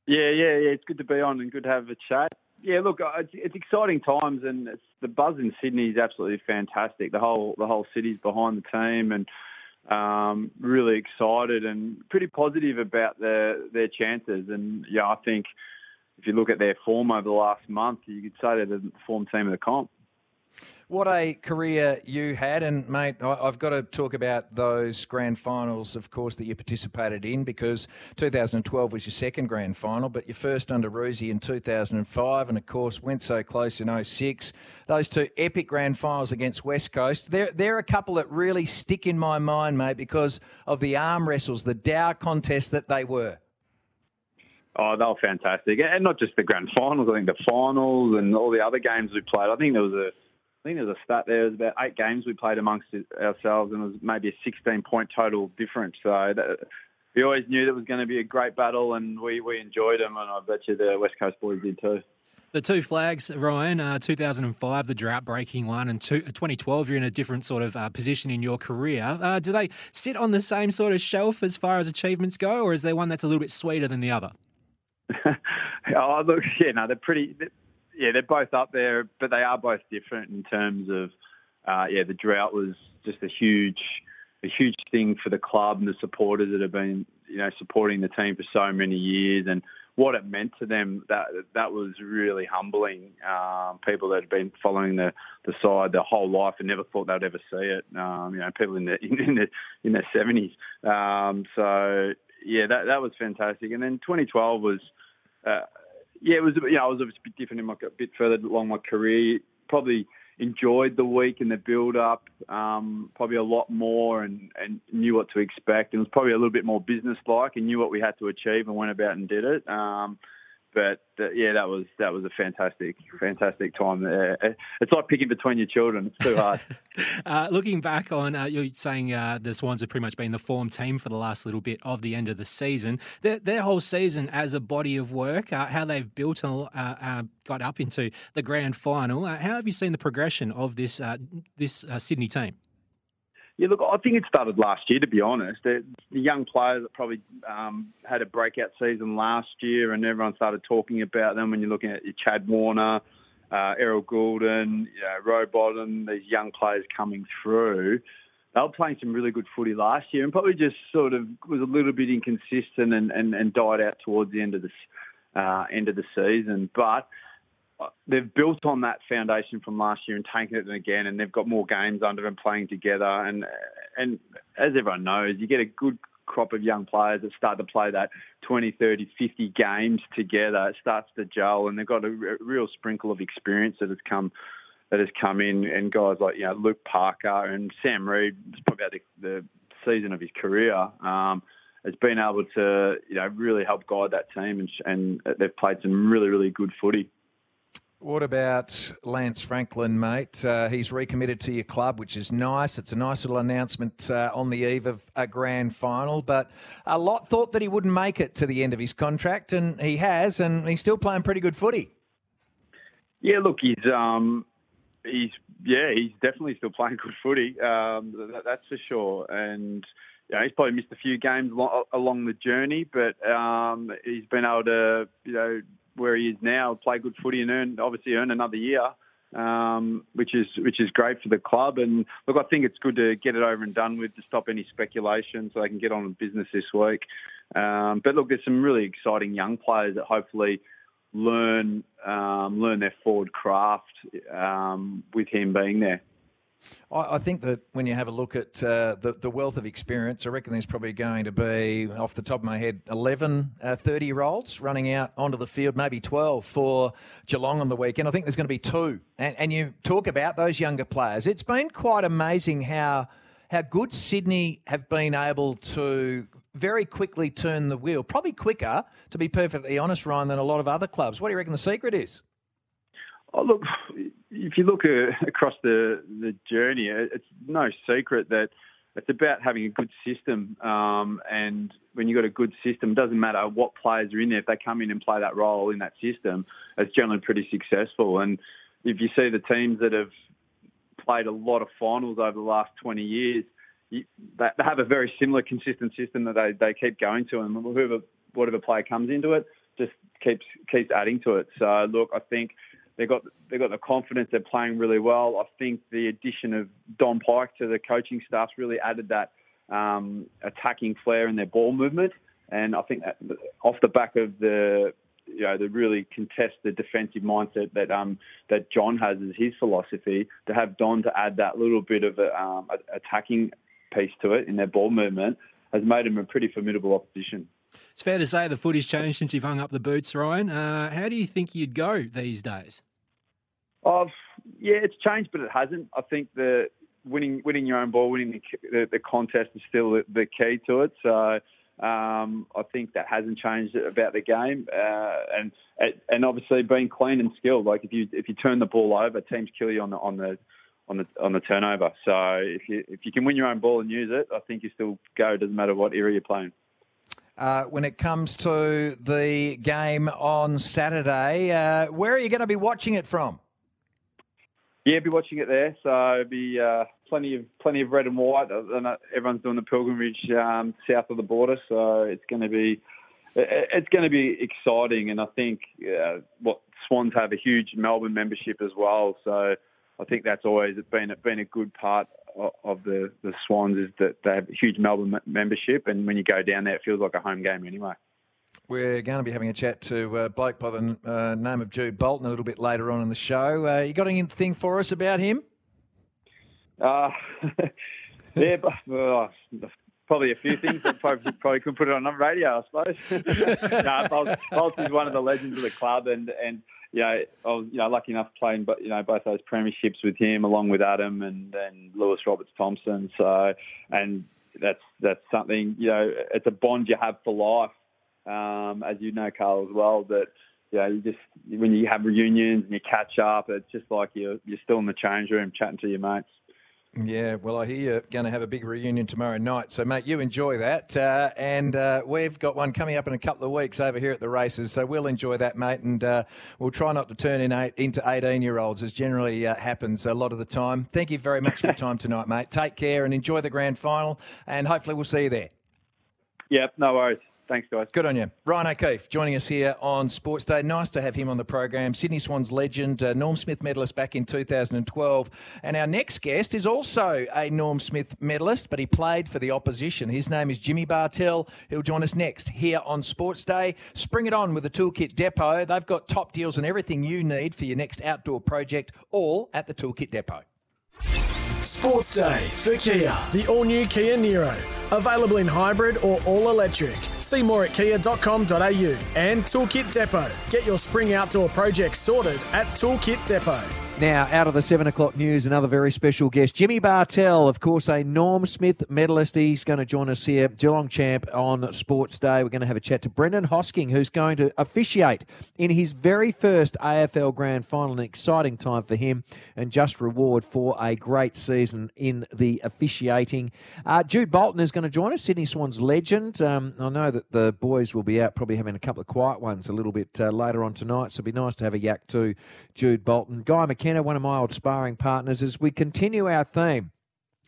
[SPEAKER 17] Yeah, yeah, yeah. It's good to be on and good to have a chat yeah, look, uh, it's, it's exciting times, and the buzz in Sydney is absolutely fantastic. The whole the whole city's behind the team, and um, really excited and pretty positive about their their chances. And yeah, I think if you look at their form over the last month, you could say they're the form team of the comp.
[SPEAKER 4] What a career you had, and mate, I've got to talk about those grand finals, of course, that you participated in because 2012 was your second grand final, but your first under Roosie in 2005, and of course went so close in 06. Those two epic grand finals against West Coast, they're, they're a couple that really stick in my mind, mate, because of the arm wrestles, the Dow contest that they were.
[SPEAKER 17] Oh, they were fantastic, and not just the grand finals. I think the finals and all the other games we played. I think there was a I think there's a stat there. It was about eight games we played amongst ourselves, and it was maybe a 16 point total difference. So that, we always knew that was going to be a great battle, and we, we enjoyed them, and I bet you the West Coast boys did too.
[SPEAKER 5] The two flags, Ryan, uh, 2005, the drought breaking one, and two, 2012, you're in a different sort of uh, position in your career. Uh, do they sit on the same sort of shelf as far as achievements go, or is there one that's a little bit sweeter than the other?
[SPEAKER 17] oh, look, yeah, no, they're pretty yeah, they're both up there, but they are both different in terms of, uh, yeah, the drought was just a huge, a huge thing for the club and the supporters that have been, you know, supporting the team for so many years and what it meant to them. That that was really humbling. Um, people that had been following the, the side their whole life and never thought they'd ever see it. Um, you know, people in the in, the in their seventies. Um, so yeah, that that was fantastic. And then 2012 was. Uh, yeah, it was. You know, I was obviously a bit different in my a bit further along my career. Probably enjoyed the week and the build up um, probably a lot more and, and knew what to expect. It was probably a little bit more business like and knew what we had to achieve and went about and did it. Um, but uh, yeah, that was that was a fantastic, fantastic time. There. It's like picking between your children. It's too hard.
[SPEAKER 5] uh, looking back on, uh, you're saying uh, the Swans have pretty much been the form team for the last little bit of the end of the season. Their, their whole season as a body of work, uh, how they've built and uh, got up into the grand final. how have you seen the progression of this this Sydney team?
[SPEAKER 17] Yeah, look, I think it started last year, to be honest. The, the young players that probably um, had a breakout season last year, and everyone started talking about them when you're looking at your Chad Warner, uh, Errol Gulden, you know, these young players coming through. They were playing some really good footy last year and probably just sort of was a little bit inconsistent and, and, and died out towards the end of the uh, end of the season. But they've built on that foundation from last year and taken it again, and they've got more games under them playing together. And and as everyone knows, you get a good crop of young players that start to play that 20, 30, 50 games together. It starts to gel, and they've got a real sprinkle of experience that has come that has come in, and guys like you know Luke Parker and Sam it's probably about the, the season of his career. Um, has been able to, you know, really help guide that team, and, and they've played some really, really good footy.
[SPEAKER 4] What about Lance Franklin, mate? Uh, he's recommitted to your club, which is nice. It's a nice little announcement uh, on the eve of a grand final. But a lot thought that he wouldn't make it to the end of his contract, and he has, and he's still playing pretty good footy.
[SPEAKER 17] Yeah, look, he's um, he's yeah, he's definitely still playing good footy. Um, that, that's for sure, and. Yeah, he's probably missed a few games along the journey, but um, he's been able to, you know, where he is now, play good footy, and earn obviously earn another year, um, which is which is great for the club. And look, I think it's good to get it over and done with to stop any speculation, so they can get on with business this week. Um, but look, there's some really exciting young players that hopefully learn um, learn their forward craft um, with him being there.
[SPEAKER 4] I, I think that when you have a look at uh, the, the wealth of experience, I reckon there's probably going to be, off the top of my head, 11 uh, 30 year olds running out onto the field, maybe 12 for Geelong on the weekend. I think there's going to be two. And, and you talk about those younger players. It's been quite amazing how how good Sydney have been able to very quickly turn the wheel, probably quicker, to be perfectly honest, Ryan, than a lot of other clubs. What do you reckon the secret is?
[SPEAKER 17] Oh, look, if you look uh, across the the journey, it's no secret that it's about having a good system. Um, and when you've got a good system, it doesn't matter what players are in there. If they come in and play that role in that system, it's generally pretty successful. And if you see the teams that have played a lot of finals over the last 20 years, you, they have a very similar, consistent system that they, they keep going to, and whoever whatever player comes into it just keeps keeps adding to it. So look, I think they got they got the confidence. They're playing really well. I think the addition of Don Pyke to the coaching staff's really added that um, attacking flair in their ball movement. And I think that off the back of the you know the really contested defensive mindset that um, that John has as his philosophy, to have Don to add that little bit of a, um, attacking piece to it in their ball movement has made him a pretty formidable opposition.
[SPEAKER 5] It's fair to say the footy's changed since you've hung up the boots, Ryan. Uh, how do you think you'd go these days?
[SPEAKER 17] Yeah, it's changed, but it hasn't. I think the winning winning your own ball, winning the, the, the contest is still the, the, key to it. So um, I think that hasn't changed about the game, uh, and and obviously being clean and skilled. Like if you if you turn the ball over, teams kill you on the on the on the on the turnover. So if you if you can win your own ball and use it, I think you still go. It doesn't matter what area you're playing.
[SPEAKER 4] Uh, when it comes to the game on Saturday, uh, where are you going to be watching it from?
[SPEAKER 17] Yeah, be watching it there. So be uh, plenty of plenty of red and white. Everyone's doing the pilgrimage um, south of the border, so it's going to be it's going to be exciting. And I think uh, what Swans have a huge Melbourne membership as well, so I think that's always been been a good part of the the Swans is that they have a huge Melbourne membership, and when you go down there, it feels like a home game anyway.
[SPEAKER 4] We're going to be having a chat to a bloke by the uh, name of Jude Bolton a little bit later on in the show. Uh, you got anything for us about him?
[SPEAKER 17] Uh, yeah, uh, probably a few things. probably, probably could put it on radio, I suppose. no, Bolt, Bolt is one of the legends of the club, and and you know, I was you know lucky enough playing, but you know both those premierships with him, along with Adam and then Lewis Roberts Thompson. So, and that's that's something you know, it's a bond you have for life um, as you know, Carl, as well, that you know, you just when you have reunions and you catch up, it's just like you're you're still in the change room chatting to your mates.
[SPEAKER 4] Yeah, well, I hear you're going to have a big reunion tomorrow night. So, mate, you enjoy that. Uh, and uh, we've got one coming up in a couple of weeks over here at the races. So, we'll enjoy that, mate. And uh, we'll try not to turn in eight, into 18 year olds, as generally uh, happens a lot of the time. Thank you very much for your time tonight, mate. Take care and enjoy the grand final. And hopefully, we'll see you there.
[SPEAKER 17] Yep, no worries. Thanks, guys.
[SPEAKER 4] Good on you. Ryan O'Keefe joining us here on Sports Day. Nice to have him on the program. Sydney Swans legend, uh, Norm Smith medalist back in 2012. And our next guest is also a Norm Smith medalist, but he played for the opposition. His name is Jimmy Bartel. He'll join us next here on Sports Day. Spring it on with the Toolkit Depot. They've got top deals and everything you need for your next outdoor project, all at the Toolkit Depot.
[SPEAKER 3] Sports Day for Kia. The all new Kia Niro. Available in hybrid or all electric. See more at kia.com.au. And Toolkit Depot. Get your spring outdoor project sorted at Toolkit Depot.
[SPEAKER 4] Now, out of the seven o'clock news, another very special guest, Jimmy Bartel, of course, a Norm Smith medalist. He's going to join us here, Geelong champ on Sports Day. We're going to have a chat to Brendan Hosking, who's going to officiate in his very first AFL Grand Final. An exciting time for him, and just reward for a great season in the officiating. Uh, Jude Bolton is going to join us, Sydney Swans legend. Um, I know that the boys will be out, probably having a couple of quiet ones a little bit uh, later on tonight, so it'd be nice to have a yak to Jude Bolton. Guy McKenna, one of my old sparring partners, as we continue our theme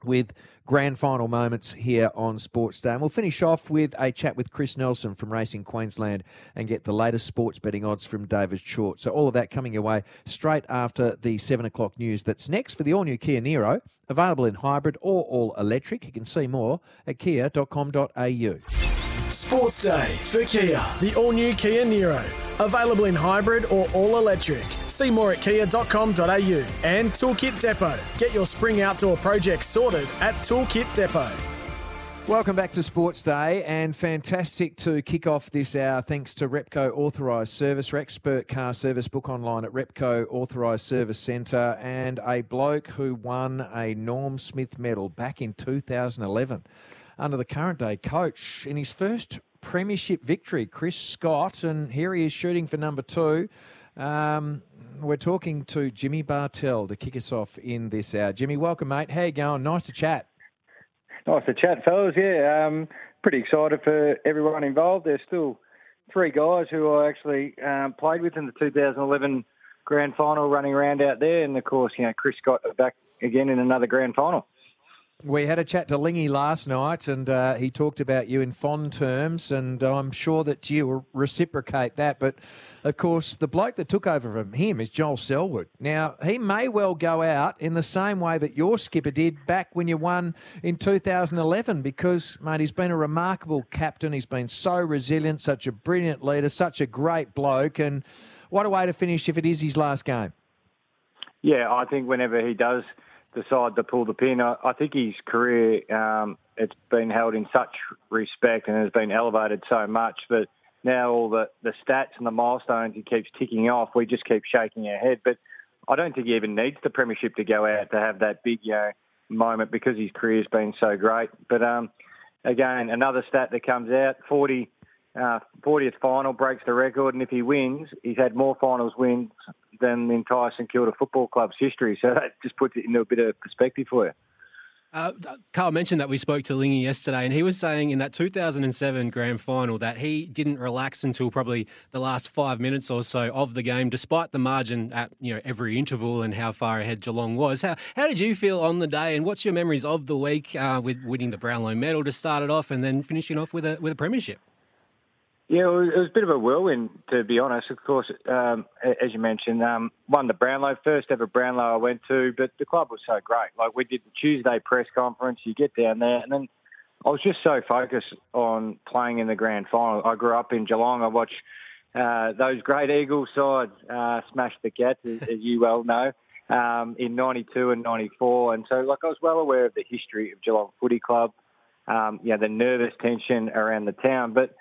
[SPEAKER 4] with grand final moments here on Sports Day. And we'll finish off with a chat with Chris Nelson from Racing Queensland and get the latest sports betting odds from David Short. So all of that coming your way straight after the 7 o'clock news. That's next for the all-new Kia Niro, available in hybrid or all electric. You can see more at kia.com.au.
[SPEAKER 3] Sports Day for Kia, the all new Kia Niro. Available in hybrid or all electric. See more at kia.com.au and Toolkit Depot. Get your spring outdoor project sorted at Toolkit Depot.
[SPEAKER 4] Welcome back to Sports Day and fantastic to kick off this hour thanks to Repco Authorised Service, expert car service book online at Repco Authorised Service Centre and a bloke who won a Norm Smith medal back in 2011 under the current day coach in his first premiership victory, Chris Scott, and here he is shooting for number two. Um, we're talking to Jimmy Bartel to kick us off in this hour. Jimmy, welcome, mate. How you going? Nice to chat.
[SPEAKER 18] Nice to chat, fellas. Yeah, um, pretty excited for everyone involved. There's still three guys who I actually um, played with in the 2011 grand final running around out there, and of course, you know, Chris Scott back again in another grand final.
[SPEAKER 4] We had a chat to Lingy last night, and uh, he talked about you in fond terms, and I'm sure that you will reciprocate that. But of course, the bloke that took over from him is Joel Selwood. Now, he may well go out in the same way that your skipper did back when you won in 2011, because, mate, he's been a remarkable captain. He's been so resilient, such a brilliant leader, such a great bloke, and what a way to finish if it is his last game.
[SPEAKER 18] Yeah, I think whenever he does decide to pull the pin. I, I think his career um, it's been held in such respect and has been elevated so much that now all the, the stats and the milestones he keeps ticking off, we just keep shaking our head. But I don't think he even needs the premiership to go out to have that big you know, moment because his career's been so great. But um, again, another stat that comes out: 40 uh, 40th final breaks the record, and if he wins, he's had more finals wins than the entire St Kilda Football Club's history. So that just puts it into a bit of perspective for you.
[SPEAKER 5] Uh, Carl mentioned that we spoke to Lingy yesterday, and he was saying in that 2007 grand final that he didn't relax until probably the last five minutes or so of the game, despite the margin at you know every interval and how far ahead Geelong was. How, how did you feel on the day, and what's your memories of the week uh, with winning the Brownlow medal to start it off, and then finishing off with a with a premiership?
[SPEAKER 18] Yeah, it was, a bit of a whirlwind, to be honest. Of course, um, as you mentioned, um, won the Brownlow, first ever Brownlow I went to, but the club was so great. Like, we did the Tuesday press conference, you get down there, and then I was just so focused on playing in the grand final. I grew up in Geelong. I watched uh, those great Eagles sides uh, smash the Cats, as, as you well know, um, in 92 and 94. And so, like, I was well aware of the history of Geelong Footy Club, um, you know, the nervous tension around the town. But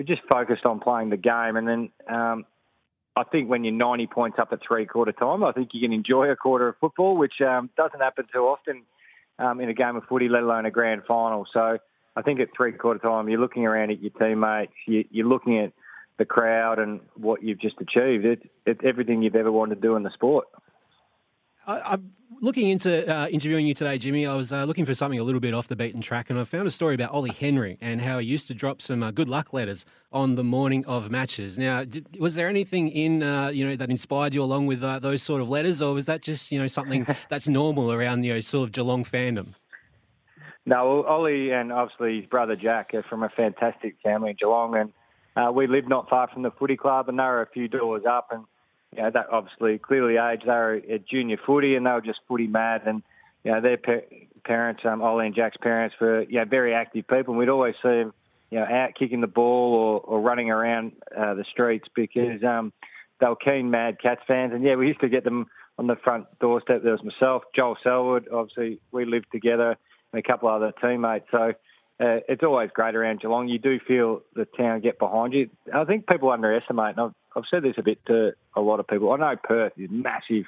[SPEAKER 18] we just focused on playing the game. And then um, I think when you're 90 points up at three quarter time, I think you can enjoy a quarter of football, which um, doesn't happen too often um, in a game of footy, let alone a grand final. So I think at three quarter time, you're looking around at your teammates, you, you're looking at the crowd and what you've just achieved. It, it's everything you've ever wanted to do in the sport.
[SPEAKER 5] I, am looking into uh, interviewing you today, Jimmy. I was uh, looking for something a little bit off the beaten track, and I found a story about Ollie Henry and how he used to drop some uh, good luck letters on the morning of matches. Now, did, was there anything in uh, you know that inspired you along with uh, those sort of letters, or was that just you know something that's normal around you know sort of Geelong fandom?
[SPEAKER 18] No, Ollie and obviously his brother Jack are from a fantastic family in Geelong, and uh, we live not far from the footy club, and they were a few doors up, and you know, that obviously clearly age. They were at junior footy and they were just footy mad. And, you know, their parents, um, Ollie and Jack's parents, were, you know, very active people. And we'd always see them, you know, out kicking the ball or, or running around uh, the streets because um, they were keen, mad Cats fans. And, yeah, we used to get them on the front doorstep. There was myself, Joel Selwood. Obviously, we lived together and a couple other teammates. So, uh, it's always great around Geelong. You do feel the town get behind you. I think people underestimate, and I've, I've said this a bit to a lot of people. I know Perth is a massive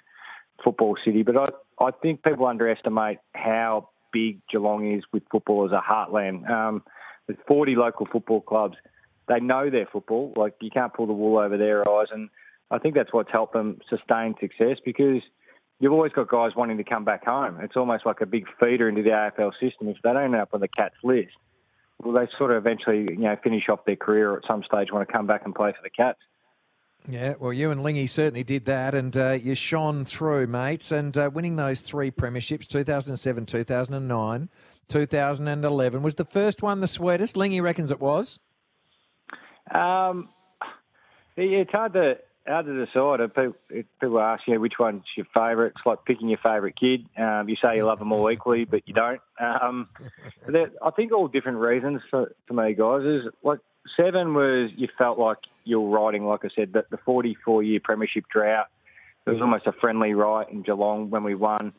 [SPEAKER 18] football city, but I, I think people underestimate how big Geelong is with football as a heartland. Um, with 40 local football clubs, they know their football. Like you can't pull the wool over their eyes, and I think that's what's helped them sustain success because you've always got guys wanting to come back home. It's almost like a big feeder into the AFL system. If they don't end up on the Cats list, well, they sort of eventually, you know, finish off their career or at some stage want to come back and play for the Cats.
[SPEAKER 4] Yeah, well, you and Lingy certainly did that, and uh, you shone through, mates, and uh, winning those three premierships 2007, 2009, 2011. Was the first one the sweetest? Lingy reckons it was.
[SPEAKER 18] Um, it's hard to hard to decide. People, people ask you which one's your favourite. It's like picking your favourite kid. Um, you say you love them all equally, but you don't. Um, I think all different reasons for, for me, guys. Is like seven was you felt like you were riding, like I said, the, the 44 year premiership drought. It was almost a friendly right in Geelong when we won.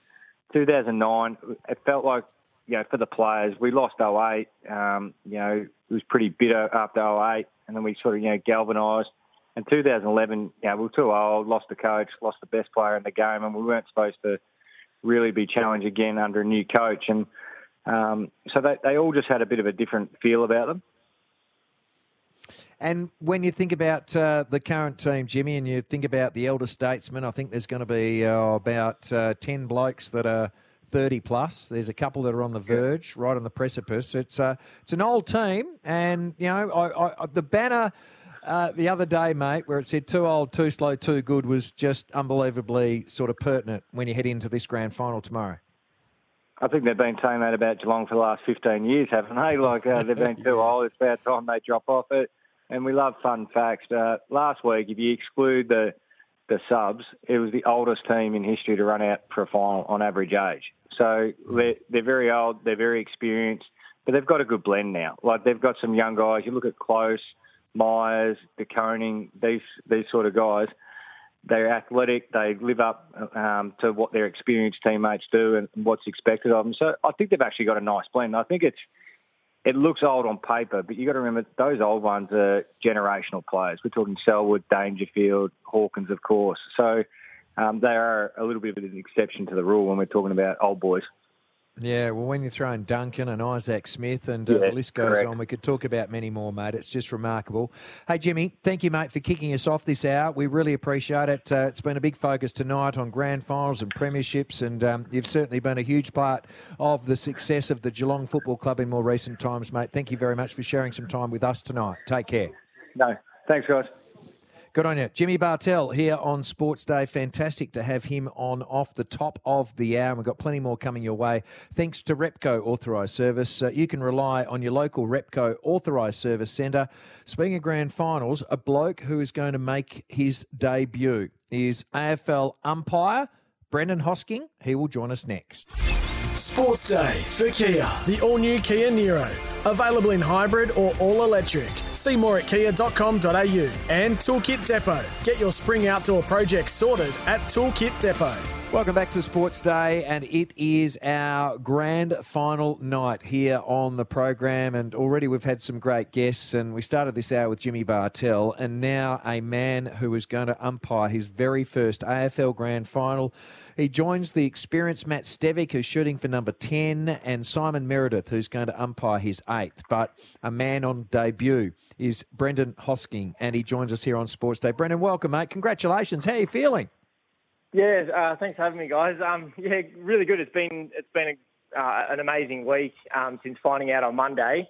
[SPEAKER 18] 2009, it felt like you know, for the players, we lost 08. Um, you know, it was pretty bitter after 08, and then we sort of, you know, galvanised. In 2011, you know, we were too old, lost the coach, lost the best player in the game, and we weren't supposed to really be challenged again under a new coach. And um, so they, they all just had a bit of a different feel about them.
[SPEAKER 4] And when you think about uh, the current team, Jimmy, and you think about the elder statesmen, I think there's going to be uh, about uh, 10 blokes that are 30 plus. There's a couple that are on the verge, right on the precipice. It's, uh, it's an old team, and, you know, I, I, the banner. Uh, the other day, mate, where it said too old, too slow, too good was just unbelievably sort of pertinent when you head into this grand final tomorrow.
[SPEAKER 18] I think they've been saying that about Geelong for the last 15 years, haven't they? Like uh, they've been too old. It's about time they drop off it and we love fun facts. Uh, last week, if you exclude the the subs, it was the oldest team in history to run out for a final on average age. So they're, they're very old, they're very experienced, but they've got a good blend now. Like they've got some young guys. You look at Close, Miers, Koning, these these sort of guys. They're athletic. They live up um, to what their experienced teammates do and what's expected of them. So I think they've actually got a nice blend. I think it's it looks old on paper, but you got to remember those old ones are generational players. We're talking Selwood, Dangerfield, Hawkins, of course. So um, they are a little bit of an exception to the rule when we're talking about old boys.
[SPEAKER 4] Yeah, well, when you throw in Duncan and Isaac Smith and uh,
[SPEAKER 18] Yeah,
[SPEAKER 4] the list goes
[SPEAKER 18] correct.
[SPEAKER 4] on, we could talk about many more, mate. It's just remarkable. Hey, Jimmy, thank you, mate, for kicking us off this hour. We really appreciate it. Uh, it's been a big focus tonight on grand finals and premierships, and um, you've certainly been a huge part of the success of the Geelong Football Club in more recent times, mate. Thank you very much for sharing some time with us tonight. Take care.
[SPEAKER 18] No, thanks, guys.
[SPEAKER 4] Good on you. Jimmy Bartel here on Sports Day. Fantastic to have him on off the top of the hour. We've got plenty more coming your way. Thanks to Repco Authorised Service. Uh, you can rely on your local Repco Authorised Service Centre. Speaking of grand finals, a bloke who is going to make his debut is AFL umpire Brendan Hosking. He will join us next.
[SPEAKER 3] Sports Day for Kia, the all new Kia Niro. Available in hybrid or all electric. See more at kia.com.au. And Toolkit Depot. Get your spring outdoor project sorted at Toolkit Depot.
[SPEAKER 4] Welcome back to Sports Day, and it is our grand final night here on the program. And already we've had some great guests, and we started this hour with Jimmy Bartel, and now a man who is going to umpire his very first AFL grand final. He joins the experienced Matt Stevic, who's shooting for number 10, and Simon Meredith, who's going to umpire his eighth. But a man on debut is Brendan Hosking, and he joins us here on Sports Day. Brendan, welcome, mate. Congratulations. How are you feeling?
[SPEAKER 19] Yeah, uh, thanks for having me, guys. Um, yeah, really good. It's been it's been a, uh, an amazing week um, since finding out on Monday.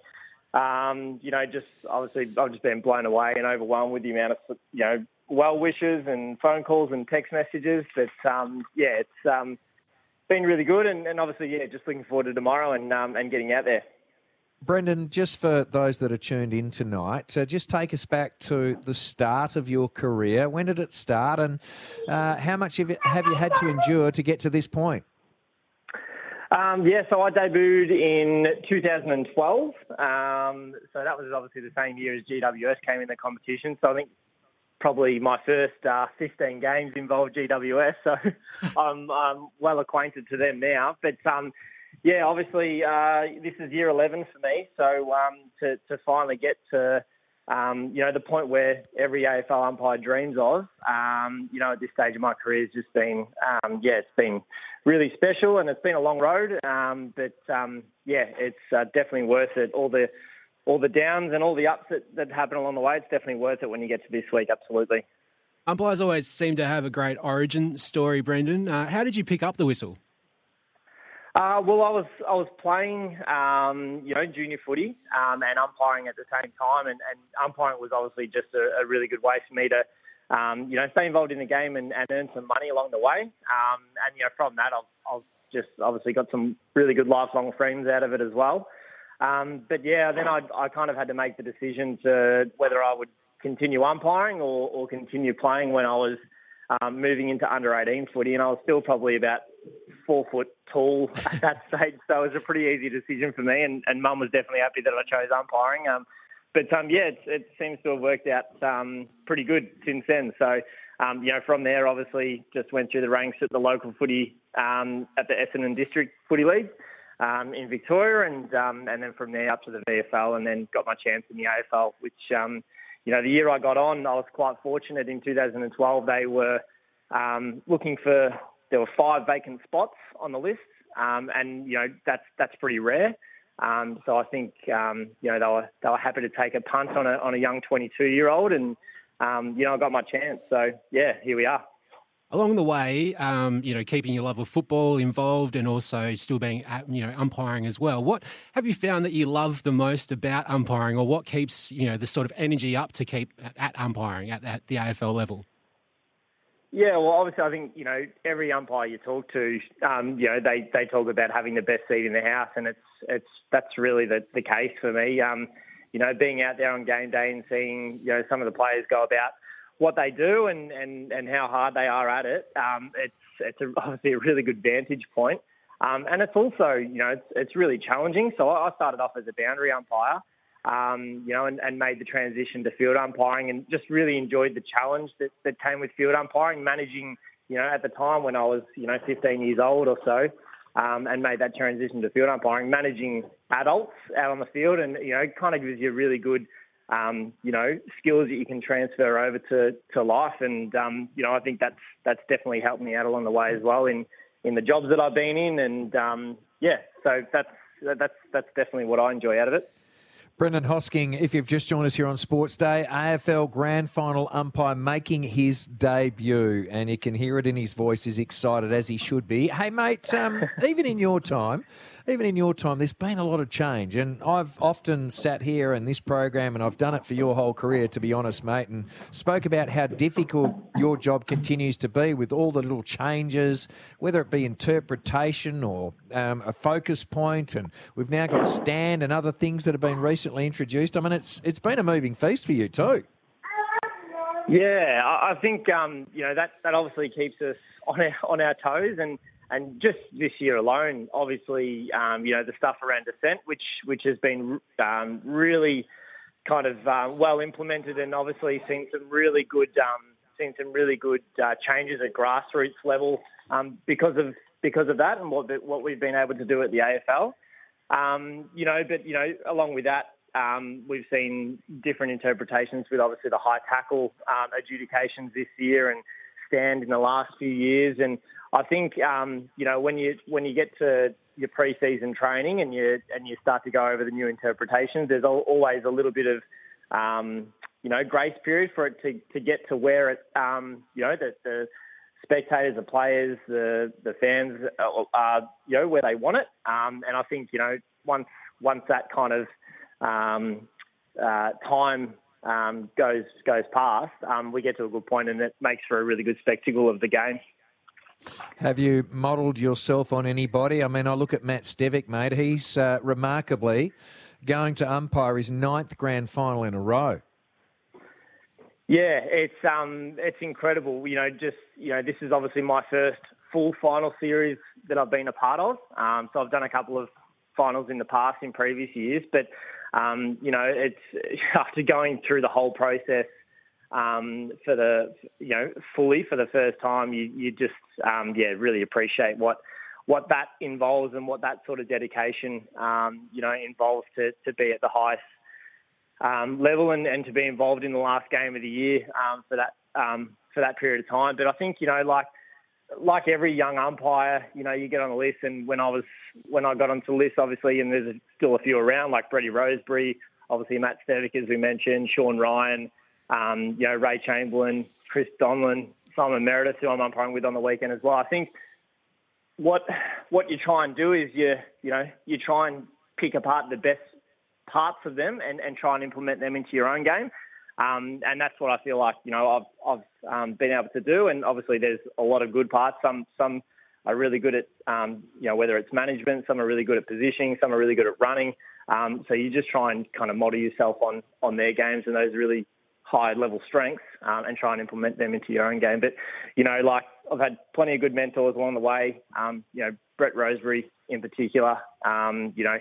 [SPEAKER 19] Um, you know, just obviously I've just been blown away and overwhelmed with the amount of you know well wishes and phone calls and text messages. But um, yeah, it's um, been really good, and, and obviously yeah, just looking forward to tomorrow and um, and getting out there.
[SPEAKER 4] Brendan, just for those that are tuned in tonight, uh, just take us back to the start of your career. When did it start, and uh, how much have you, had to endure to get to this point?
[SPEAKER 19] Um, yeah, so I debuted in 2012. Um, so that was obviously the same year as GWS came in the competition. So I think probably my first uh, 15 games involved GWS. So I'm, I'm well acquainted to them now. But um, yeah, obviously uh, this is year 11 for me. So um, to, to finally get to um, you know the point where every AFL umpire dreams of, um, you know, at this stage of my career has just been um, yeah, it's been really special and it's been a long road. Um, but um, yeah, it's uh, definitely worth it. All the all the downs and all the ups that, that happen along the way, it's definitely worth it when you get to this week. Absolutely.
[SPEAKER 5] Umpires always seem to have a great origin story, Brendan. Uh, how did you pick up the whistle?
[SPEAKER 19] Uh, well, I was I was playing, um, you know, junior footy um, and umpiring at the same time, and, and umpiring was obviously just a, a really good way for me to um, you know, stay involved in the game and, and earn some money along the way. Um, and, you know, from that, I've, I've just obviously got some really good lifelong friends out of it as well. Um, but yeah, then I, I kind of had to make the decision to whether I would continue umpiring or, or continue playing when I was um, moving into under 18 footy. And I was still probably about four foot tall at that stage. So it was a pretty easy decision for me. And, and mum was definitely happy that I chose umpiring. Um, but um, yeah, it, it seems to have worked out um, pretty good since then. So, um, you know, from there, obviously, just went through the ranks at the local footy um, at the Essendon District Footy League um, in Victoria, and and then from there up to the VFL, and then got my chance in the AFL. Which, you know, the year I got on, I was quite fortunate. In 2012, they were um, looking for there were five vacant spots on the list, um, and you know that's that's pretty rare. Um, so I think um, you know they were they were happy to take a punt on a on a young 22 year old, and um, you know I got my chance. So yeah, here we are.
[SPEAKER 20] Along the way, um, you know, keeping your love of football involved, and also still being, uh, you know, umpiring as well. What have you found that you love the most about umpiring, or what keeps you know the sort of energy up to keep at, at umpiring at, at the AFL level?
[SPEAKER 19] Yeah, well, obviously, I think you know every umpire you talk to, um, you know, they, they talk about having the best seat in the house, and it's it's that's really the, the case for me. Um, you know, being out there on game day and seeing you know some of the players go about what they do and, and, and how hard they are at it, um, it's it's a, obviously a really good vantage point. Um, and it's also you know it's it's really challenging. So I started off as a boundary umpire um, you know, and, and, made the transition to field umpiring and just really enjoyed the challenge that, that came with field umpiring, managing, you know, at the time when I was, you know, 15 years old or so, um, and made that transition to field umpiring, managing adults out on the field and, you know, kind of gives you really good, um, you know, skills that you can transfer over to, to life. And, um, you know, I think that's, that's definitely helped me out along the way as well in, in the jobs that I've been in. And, um, yeah, so that's, that's, that's definitely what I enjoy out of it.
[SPEAKER 4] Brendan Hosking, if you've just joined us here on Sports Day, AFL Grand Final umpire making his debut, and you can hear it in his voice. He's excited as he should be. Hey, mate, um, even in your time, even in your time, there's been a lot of change. And I've often sat here in this program, and I've done it for your whole career, to be honest, mate, and spoke about how difficult your job continues to be with all the little changes, whether it be interpretation or um, a focus point, and we've now got stand and other things that have been recently introduced. I mean, it's it's been a moving feast for you too.
[SPEAKER 19] Yeah, I think um, you know that that obviously keeps us on our, on our toes, and and just this year alone, obviously, um, you know, the stuff around dissent, which which has been um, really kind of uh, well implemented, and obviously seen some really good um, seen some really good uh, changes at grassroots level um, because of because of that and what what we've been able to do at the AFL. Um, you know, but you know, along with that, um, we've seen different interpretations with obviously the high tackle um, adjudications this year and stand in the last few years. And I think um, you know when you when you get to your pre-season training and you and you start to go over the new interpretations, there's always a little bit of um, you know grace period for it to, to get to where it um, you know the, the spectators, the players, the the fans are, are you know where they want it. Um, and I think you know once once that kind of um, uh, time um, goes goes past, um, we get to a good point, and it makes for a really good spectacle of the game.
[SPEAKER 4] Have you modelled yourself on anybody? I mean, I look at Matt Stevic, mate. He's uh, remarkably going to umpire his ninth grand final in a row.
[SPEAKER 19] Yeah, it's um, it's incredible. You know, just you know, this is obviously my first full final series that I've been a part of. Um, so I've done a couple of finals in the past in previous years, but um, you know, it's after going through the whole process um, for the you know fully for the first time, you you just um, yeah really appreciate what what that involves and what that sort of dedication um, you know involves to to be at the highest um, level and, and to be involved in the last game of the year um, for that um, for that period of time. But I think you know like like every young umpire, you know, you get on the list, and when I was when I got onto the list, obviously, and there's still a few around, like Brett Rosebery, obviously Matt Stevic, as we mentioned, Shaun Ryan, um, you know, Ray Chamberlain, Chris Donlan, Simon Meredith, who I'm umpiring with on the weekend as well. I think what what you try and do is you you know you try and pick apart the best parts of them and, and try and implement them into your own game. Um, and that's what I feel like, you know, I've, I've um, been able to do. And obviously there's a lot of good parts. Some, some are really good at, um, you know, whether it's management, some are really good at positioning, some are really good at running. Um, so you just try and kind of model yourself on, on their games and those really high level strengths um, and try and implement them into your own game. But, you know, like I've had plenty of good mentors along the way. Um, you know, Brett Rosebery in particular, um, you know,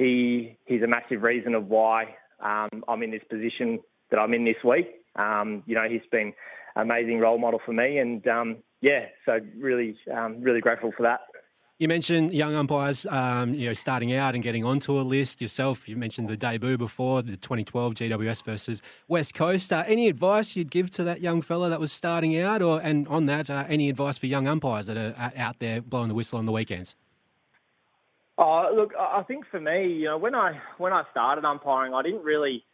[SPEAKER 19] he, he's a massive reason of why um, I'm in this position that I'm in this week. Um, you know, he's been an amazing role model for me, and um, yeah, so really, um, really grateful for that.
[SPEAKER 20] You mentioned young umpires, um, you know, starting out and getting onto a list yourself. You mentioned the debut before, the 2012 GWS versus West Coast. Uh, any advice you'd give to that young fella that was starting out, or and on that, uh, any advice for young umpires that are uh, out there blowing the whistle on the weekends?
[SPEAKER 19] Oh, look, I think for me, you know, when I when I started umpiring, I didn't really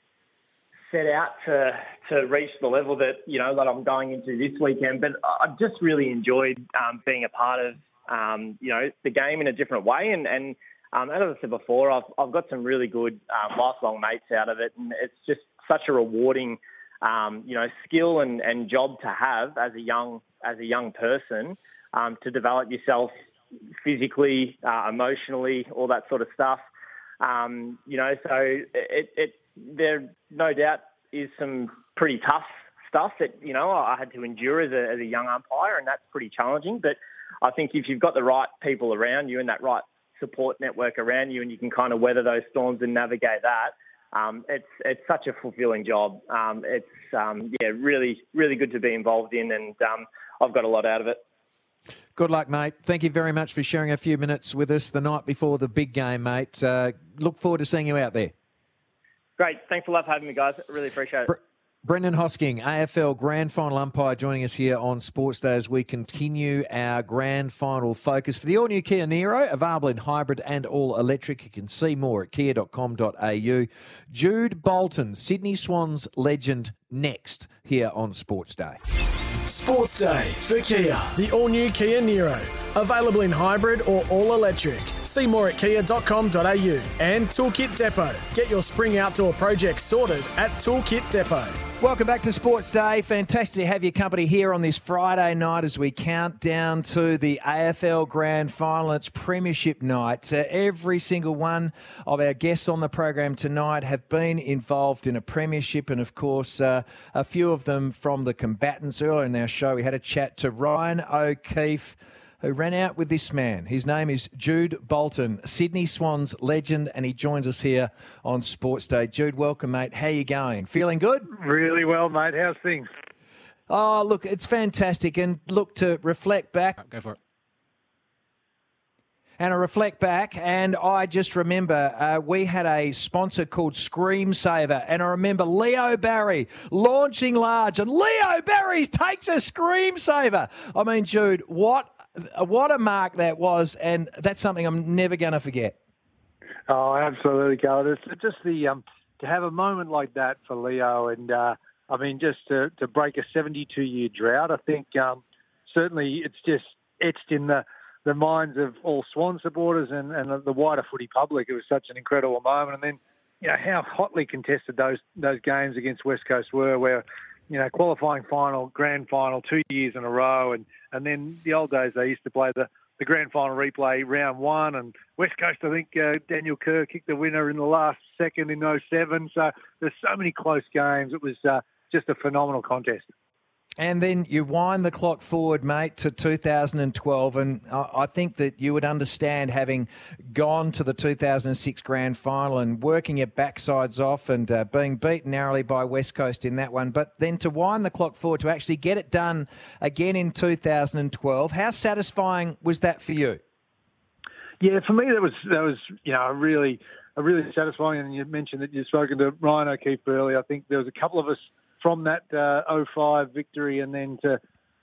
[SPEAKER 19] set out to to reach the level that you know that I'm going into this weekend. But I just really enjoyed um, being a part of um, you know the game in a different way. And and um, as I said before, I've I've got some really good um, lifelong mates out of it, and it's just such a rewarding um, you know skill and, and job to have as a young as a young person um, to develop yourself physically, uh, emotionally, all that sort of stuff. Um, you know, so it, it there no doubt is some pretty tough stuff that you know I had to endure as a, as a young umpire, and that's pretty challenging. But I think if you've got the right people around you and that right support network around you, and you can kind of weather those storms and navigate that, um, it's it's such a fulfilling job. Um, it's um, yeah, really really good to be involved in, and um, I've got a lot out of it.
[SPEAKER 4] Good luck, mate. Thank you very much for sharing a few minutes with us the night before the big game, mate. Uh, look forward to seeing you out there.
[SPEAKER 19] Great. Thanks a lot for having me, guys. Really appreciate it.
[SPEAKER 4] Brendan Hosking, AFL Grand Final umpire, joining us here on Sports Day as we continue our Grand Final focus for the all-new Kia Niro, available in hybrid and all-electric. You can see more at kia.com.au. Jude Bolton, Sydney Swans legend, next here on Sports Day.
[SPEAKER 3] Sports Day for Kia, the all-new Kia Niro. available in hybrid or all-electric. See more at kia.com.au and Toolkit Depot. Get your spring outdoor project sorted at Toolkit Depot.
[SPEAKER 4] Welcome back to Sports Day. Fantastic to have your company here on this Friday night as we count down to the AFL Grand Final. It's Premiership night. Uh, every single one of our guests on the program tonight have been involved in a Premiership, and of course, uh, a few of them from the combatants. Earlier in our show, we had a chat to Ryan O'Keefe who ran out with this man. His name is Jude Bolton, Sydney Swans legend, and he joins us here on Sports Day. Jude, welcome, mate. How you going? Feeling good?
[SPEAKER 21] Really well, mate. How's things?
[SPEAKER 4] Oh, look, it's fantastic. And look, to reflect back.
[SPEAKER 20] Go for it.
[SPEAKER 4] And I reflect back, and I just remember uh, we had a sponsor called Screamsaver, and I remember Leo Barry launching large, and Leo Barry takes a Screamsaver. I mean, Jude, what what a mark that was, and that's something I'm never going to forget.
[SPEAKER 21] Oh, absolutely, Carl. It's just the um, to have a moment like that for Leo, and uh, I mean, just to, to break a 72 year drought. I think um, certainly it's just etched in the the minds of all Swan supporters and, and the wider footy public. It was such an incredible moment, and then you know how hotly contested those those games against West Coast were, where you know qualifying final, grand final, two years in a row, and and then the old days, they used to play the, the grand final replay round one. And West Coast, I think uh, Daniel Kerr kicked the winner in the last second in 07. So there's so many close games. It was uh, just a phenomenal contest.
[SPEAKER 4] And then you wind the clock forward, mate, to 2012. And I think that you would understand having gone to the 2006 grand final and working your backsides off and uh, being beaten narrowly by West Coast in that one. But then to wind the clock forward to actually get it done again in 2012, how satisfying was that for you?
[SPEAKER 21] Yeah, for me, that was, that was you know, a really, a really satisfying. And you mentioned that you've spoken to Ryan O'Keefe earlier. I think there was a couple of us from that uh, 05 victory and then to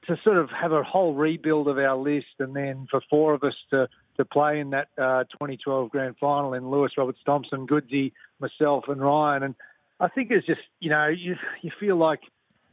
[SPEAKER 21] to sort of have a whole rebuild of our list and then for four of us to to play in that uh, 2012 grand final in Lewis, Roberts Thompson, Goodsy, myself and Ryan. And I think it's just you know you you feel like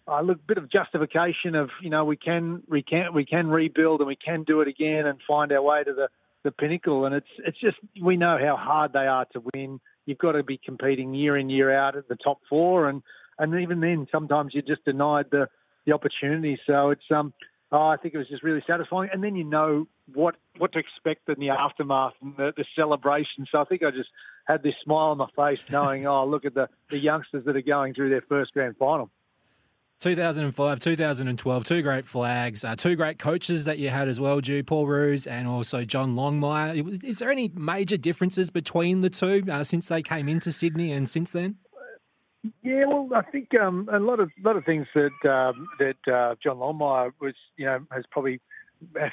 [SPEAKER 21] a uh, bit of justification of you know we can we can we can rebuild and we can do it again and find our way to the the pinnacle. And it's it's just we know how hard they are to win. You've got to be competing year in year out at the top four. And and even then, sometimes you're just denied the the opportunity. So it's um, oh, I think it was just really satisfying. And then you know what what to expect in the aftermath and the, the celebration. So I think I just had this smile on my face, knowing, oh, look at the the youngsters that are going through their first grand final.
[SPEAKER 20] 2005, 2012, two great flags, uh, two great coaches that you had as well, Jude, Paul Roos and also John Longmire. Is there any major differences between the two uh, since they came into Sydney and since then?
[SPEAKER 21] Yeah, well, I think um, a lot of lot of things that um, that uh, John Longmire was, you know, has probably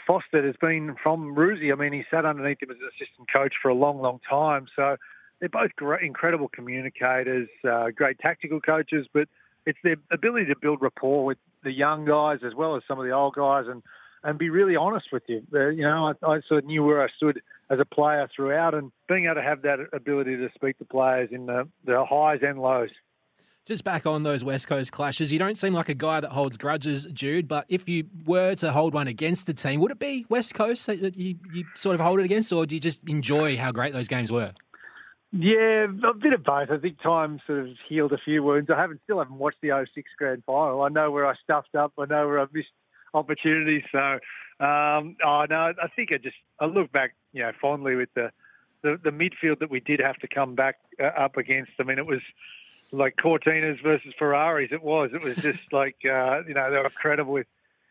[SPEAKER 21] fostered has been from Roosie. I mean, he sat underneath him as an assistant coach for a long, long time. So they're both great, incredible communicators, uh, great tactical coaches, but it's their ability to build rapport with the young guys as well as some of the old guys and and be really honest with you. Uh, you know, I, I sort of knew where I stood as a player throughout, and being able to have that ability to speak to players in the, the highs and lows.
[SPEAKER 20] Just back on those West Coast clashes, you don't seem like a guy that holds grudges, Jude. But if you were to hold one against a team, would it be West Coast that you, you sort of hold it against, or do you just enjoy how great those games were?
[SPEAKER 21] Yeah, a bit of both. I think time sort of healed a few wounds. I haven't still haven't watched the 06 grand final. I know where I stuffed up. I know where I missed opportunities. So, um, oh no, I think I just I look back, you know, fondly with the the, the midfield that we did have to come back uh, up against. I mean, it was like Cortinas versus Ferraris. It was. It was just like uh, you know they were incredible with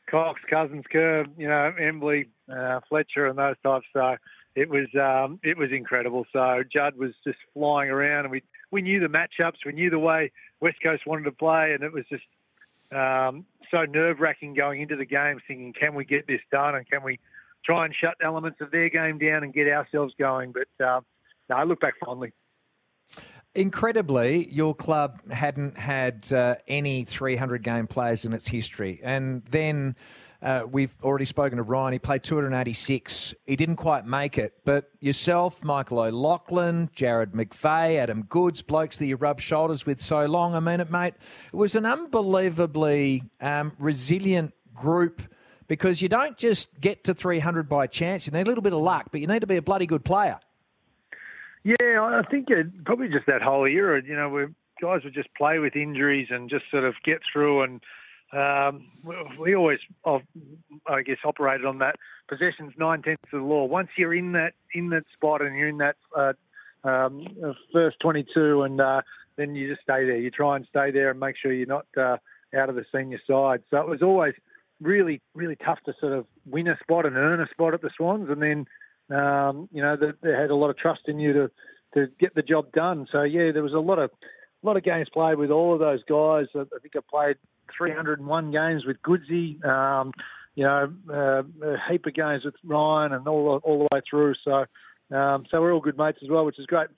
[SPEAKER 21] Cox, Cousins, Kerr, you know, Embley, uh, Fletcher, and those types. So it was um, it was incredible. So Judd was just flying around, and we we knew the matchups, we knew the way West Coast wanted to play, and it was just um, so nerve wracking going into the game, thinking, can we get this done, and can we try and shut elements of their game down and get ourselves going? But uh, no, I look back fondly.
[SPEAKER 4] Incredibly, your club hadn't had uh, any 300 game players in its history, and then uh, we've already spoken to Ryan. He played 286. He didn't quite make it. But yourself, Michael O'Loughlin, Jarrad McVeigh, Adam Goodes, blokes that you rub shoulders with so long. I mean, it, mate, it was an unbelievably um, resilient group because you don't just get to 300 by chance. You need a little bit of luck, but you need to be a bloody good player.
[SPEAKER 21] Yeah, I think it, probably just that whole era. You know, where guys would just play with injuries and just sort of get through and um, we always, I guess, operated on that possessions nine tenths of the law. Once you're in that in that spot and you're in that uh, um, first 22, and uh, then you just stay there. You try and stay there and make sure you're not uh, out of the senior side. So it was always really, really tough to sort of win a spot and earn a spot at the Swans, and then um, you know they, they had a lot of trust in you to to get the job done. So yeah, there was a lot of a lot of games played with all of those guys. I think I played 301 games with Goodsy. Um, you know, uh, a heap of games with Ryan and all all the way through. So, um, so we're all good mates as well, which is great.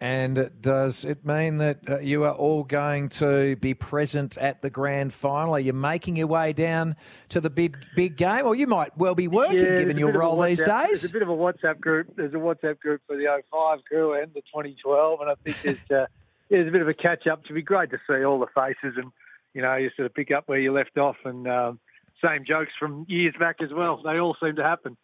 [SPEAKER 4] And does it mean that uh, you are all going to be present at the grand final? Are you making your way down to the big big game, or you might well be working
[SPEAKER 21] yeah,
[SPEAKER 4] given your role these days?
[SPEAKER 21] There's a bit of a WhatsApp group. There's a WhatsApp group for the 05 crew and the 2012, and I think there's uh, there's a bit of a catch up. To be great to see all the faces and you know, you sort of pick up where you left off, and um, same jokes from years back as well. They all seem to happen.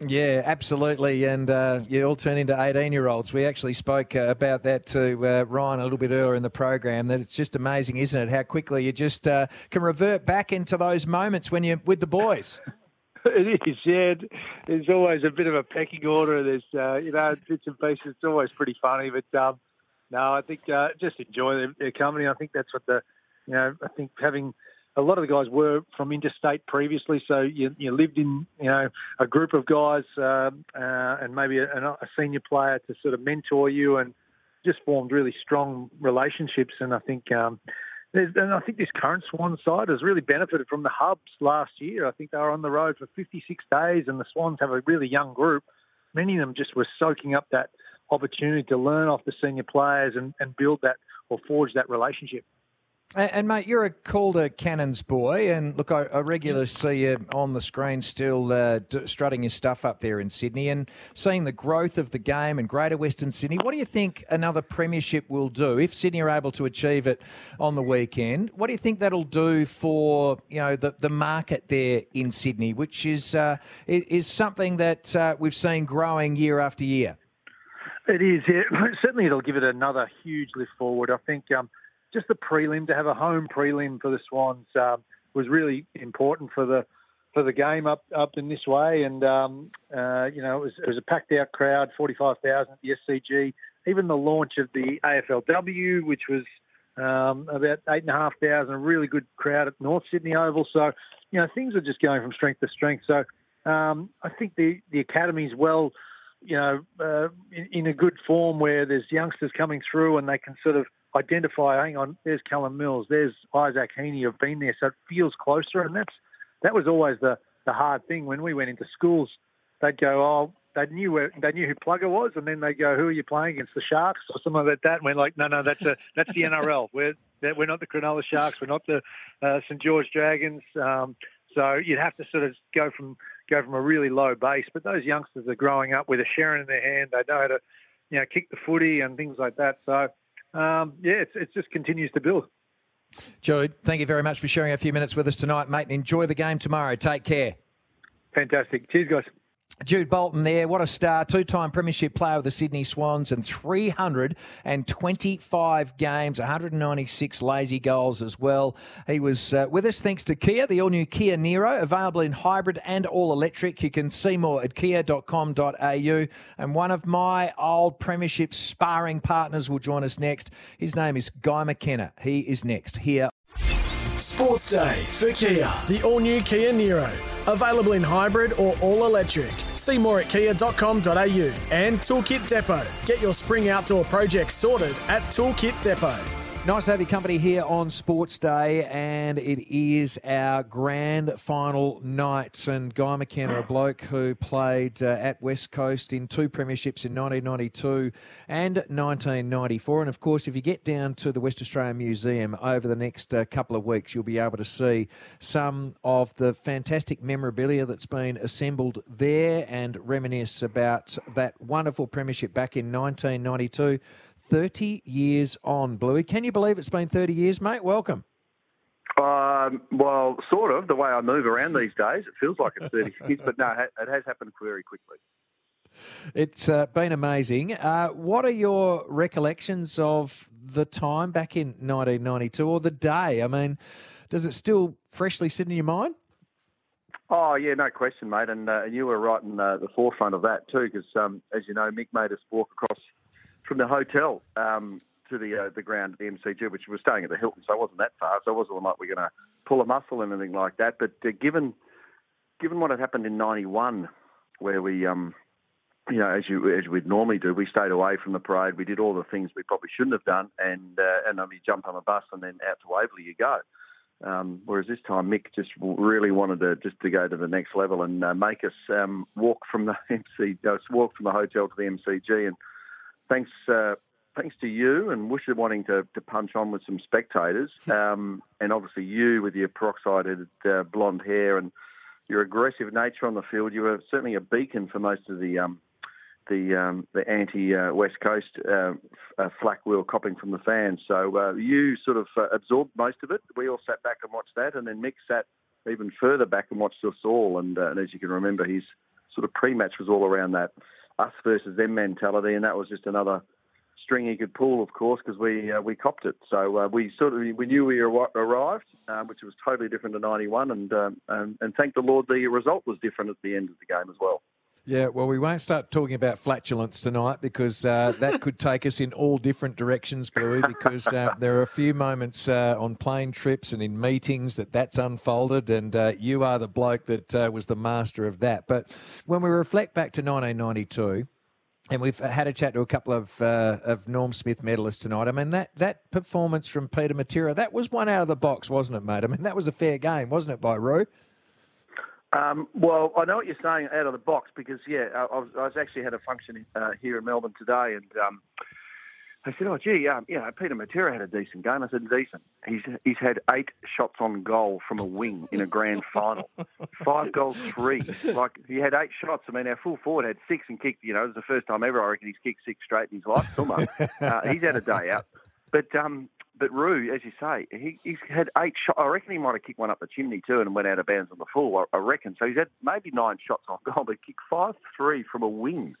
[SPEAKER 4] Yeah, absolutely. And uh, you all turn into 18 year olds. We actually spoke uh, about that to uh, Ryan a little bit earlier in the program that it's just amazing, isn't it, how quickly you just uh, can revert back into those moments when you're with the boys.
[SPEAKER 21] it is, yeah. There's always a bit of a pecking order. There's, uh, you know, bits and pieces. It's always pretty funny. But um, no, I think uh, just enjoy their, company. I think that's what the you know, I think having a lot of the guys were from interstate previously, so you, you lived in you know a group of guys uh, uh, and maybe a, a, senior player to sort of mentor you and just formed really strong relationships. And I think um, and I think this current Swan side has really benefited from the hubs last year. I think they were on the road for 56 days, and the Swans have a really young group. Many of them just were soaking up that opportunity to learn off the senior players and, and build that or forge that relationship.
[SPEAKER 4] And, and, mate, you're a Calder Cannons boy, and look, I, I regularly see you on the screen still uh, d- strutting your stuff up there in Sydney, and seeing the growth of the game in Greater Western Sydney. What do you think another premiership will do if Sydney are able to achieve it on the weekend? What do you think that'll do for you know the the market there in Sydney, which is uh, is something that uh, we've seen growing year after year?
[SPEAKER 21] It is. Yeah. Certainly, it'll give it another huge lift forward. I think. Um, just the prelim to have a home prelim for the Swans um, was really important for the for the game up up in this way. And um, uh, you know, it was it was a packed out crowd, forty five thousand at the SCG. Even the launch of the AFLW, which was um, about eight and a half thousand, a really good crowd at North Sydney Oval. So, you know, things are just going from strength to strength. So, um, I think the the academy's well, you know, uh, in, in a good form where there's youngsters coming through and they can sort of identify. Hang on, there's Callum Mills, there's Isaac Heaney have been there, so it feels closer, and that's that was always the the hard thing when we went into schools. They'd go, oh, they knew where they knew who Plugger was, and then they go, "Who are you playing against? The Sharks or something like that?" And we're like, "No, no, that's a that's the NRL. We're we're not the Cronulla Sharks. We're not the uh, St George Dragons." Um, so you'd have to sort of go from go from a really low base. But those youngsters are growing up with a Sherrin in their hand. They know how to, you know, kick the footy and things like that. So um, yeah, it's it just continues to build.
[SPEAKER 4] Jude, thank you very much for sharing a few minutes with us tonight, mate. Enjoy the game tomorrow. Take care.
[SPEAKER 21] Fantastic. Cheers, guys.
[SPEAKER 4] Jude Bolton there, what a star. Two time Premiership player with the Sydney Swans and 325 games, 196 lazy goals as well. He was uh, with us thanks to Kia, the all new Kia Niro, available in hybrid and all electric. You can see more at kia.com.au. And one of my old Premiership sparring partners will join us next. His name is Guy McKenna. He is next here.
[SPEAKER 3] Sports Day for Kia, the all new Kia Niro. Available in hybrid or all electric. See more at kia.com.au and Toolkit Depot. Get your spring outdoor project sorted at Toolkit Depot.
[SPEAKER 4] Nice to have your company here on Sports Day, and it is our grand final night. And Guy McKenna, a bloke who played uh, at West Coast in two premierships in 1992 and 1994. And of course, if you get down to the West Australian Museum over the next uh, couple of weeks, you'll be able to see some of the fantastic memorabilia that's been assembled there and reminisce about that wonderful premiership back in 1992. 30 years on, Bluey. Can you believe it's been 30 years, mate? Welcome.
[SPEAKER 22] Um, well, sort of. The way I move around these days, it feels like it's 30 years, but no, it has happened very quickly.
[SPEAKER 4] It's uh, been amazing. Uh, what are your recollections of the time back in 1992 or the day? I mean, does it still freshly sit in your mind?
[SPEAKER 22] Oh yeah, no question, mate. And, uh, you were right in uh, the forefront of that too, because um, as you know, Mick made us walk across from the hotel um, to the uh, the ground at the MCG, which was staying at the Hilton, so it wasn't that far. So it wasn't like we're going to pull a muscle and anything like that. But uh, given given what had happened in '91, where we um, you know, as you as we'd normally do, we stayed away from the parade. We did all the things we probably shouldn't have done, and uh, and then we jumped on a bus and then out to Waverley you go. Um, whereas this time, Mick just really wanted to just to go to the next level and uh, make us um, walk from the MC, uh, walk from the hotel to the MCG, and thanks uh, thanks to you and Woosha wanting to, to punch on with some spectators, um, and obviously you with your peroxided uh, blonde hair and your aggressive nature on the field, you were certainly a beacon for most of the um, the um, the anti uh, West Coast uh, uh, flack wheel copping from the fans. So uh, you sort of uh, absorbed most of it. We all sat back and watched that, and then Mick sat even further back and watched us all. And, uh, and as you can remember, his sort of pre-match was all around that us versus them mentality, and that was just another string he could pull, of course, because we uh, we copped it. So uh, we sort of we knew we arrived, uh, which was totally different to '91, and, um, and and thank the Lord the result was different at the end of the game as well.
[SPEAKER 4] Yeah, well, we won't start talking about flatulence tonight because uh, that could take us in all different directions, Bluey. Because uh, there are a few moments uh, on plane trips and in meetings that that's unfolded, and uh, you are the bloke that uh, was the master of that. But when we reflect back to 1992. And we've had a chat to a couple of uh, of Norm Smith medalists tonight. I mean that that performance from Peter Matera that was one out of the box, wasn't it, mate? I mean that was a fair game, wasn't it, by Roo?
[SPEAKER 22] Um, well, I know what you're saying out of the box because yeah, I, I, was, I was actually had a function uh, here in Melbourne today, and um, I said, "Oh, gee, um, yeah, Peter Matera had a decent game." I said, "Decent. He's he's had eight shots on goal from a wing in a grand final, five goals, three. Like he had eight shots. I mean, our full forward had six and kicked. You know, it was the first time ever I reckon he's kicked six straight in his life. Almost. uh, he's had a day out, but um, but Roo, as you say, he, he's had eight shots. I reckon he might have kicked one up the chimney too and went out of bounds on the full. I, I reckon. So he's had maybe nine shots on goal, but kicked five three from a wing.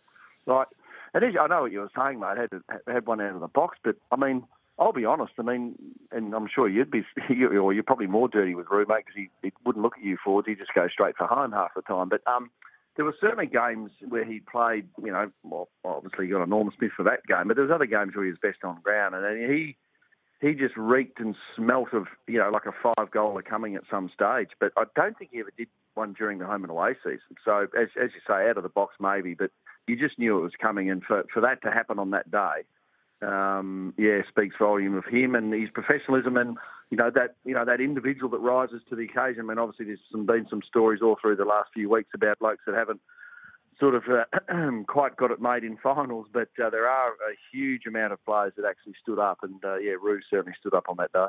[SPEAKER 22] Like, and as, I know what you were saying, mate. Had had one out of the box, but I mean, I'll be honest. I mean, and I'm sure you'd be, or you're probably more dirty with Rue, mate, because he, he wouldn't look at you forwards. He'd just go straight for home half the time. But um, there were certainly games where he played. You know, well, obviously he got a Norm Smith for that game, but there was other games where he was best on ground, and he he just reeked and smelt of you know like a five goaler coming at some stage. But I don't think he ever did one during the home and away season. So as as you say, out of the box maybe, but you just knew it was coming, and for for that to happen on that day um, yeah, speaks volume of him and his professionalism and you know that you know that individual that rises to the occasion. I mean, obviously there's some, been some stories all through the last few weeks about blokes that haven't sort of uh, quite got it made in finals, but uh, there are a huge amount of players that actually stood up, and uh, yeah, Rue certainly stood up on that day.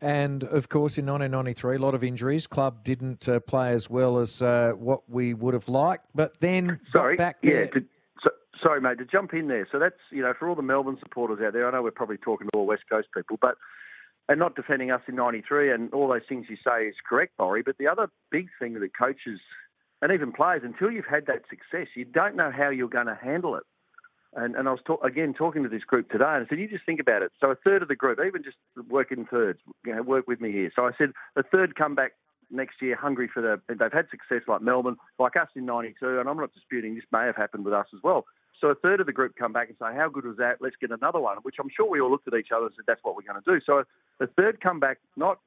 [SPEAKER 4] And of course, in 1993, a lot of injuries. Club didn't uh, play as well as uh, what we would have liked, but then
[SPEAKER 22] Sorry,
[SPEAKER 4] back
[SPEAKER 22] yeah, to, so, sorry, mate, to jump in there. So that's you know for all the Melbourne supporters out there. I know we're probably talking to all West Coast people, but and not defending us in '93 and all those things you say is correct, Borry. But the other big thing that coaches and even players, until you've had that success, you don't know how you're going to handle it. And, and I was talk, again talking to this group today, and I said, you just think about it. So a third of the group, even just work in thirds, you know, work with me here. So I said, a third come back next year hungry for the. They've had success like Melbourne, like us in '92, and I'm not disputing this may have happened with us as well. So a third of the group come back and say, how good was that? Let's get another one. Which I'm sure we all looked at each other and said, that's what we're going to do. So a third come back not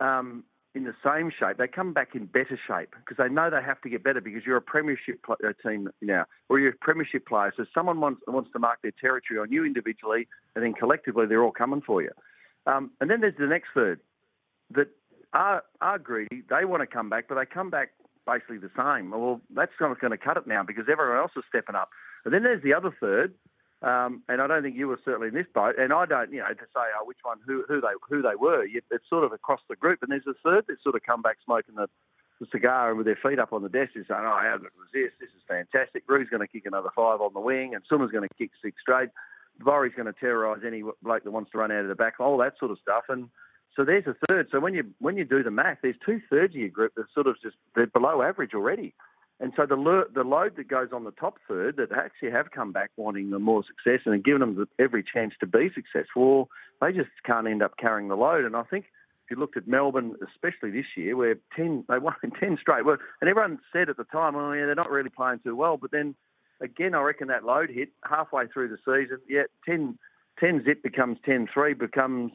[SPEAKER 22] um, in the same shape, they come back in better shape because they know they have to get better because you're a premiership pl- uh, team now, or you're a premiership player. So someone wants wants to mark their territory on you individually, and then collectively they're all coming for you. Um, and then there's the next third that are are greedy. They want to come back, but they come back basically the same. Well, that's not going to cut it now because everyone else is stepping up. And then there's the other third um, and I don't think you were certainly in this boat. And I don't, you know, to say oh, which one, who, who they, who they were. It's sort of across the group. And there's a third that sort of come back smoking the, the cigar and with their feet up on the desk is saying, "Oh, how good was this? This is fantastic." Rue's going to kick another five on the wing, and Suma's going to kick six straight. Borry's going to terrorise any bloke that wants to run out of the back, all that sort of stuff. And so there's a third. So when you when you do the math, there's two thirds of your group that sort of just they're below average already. And so the lo- the load that goes on the top third that actually have come back wanting the more success and given them the, every chance to be successful, they just can't end up carrying the load. And I think if you looked at Melbourne, especially this year, where ten they won ten straight, well, and everyone said at the time, oh yeah, they're not really playing too well. But then again, I reckon that load hit halfway through the season. Yeah, 10, 10 zip becomes 10-3, becomes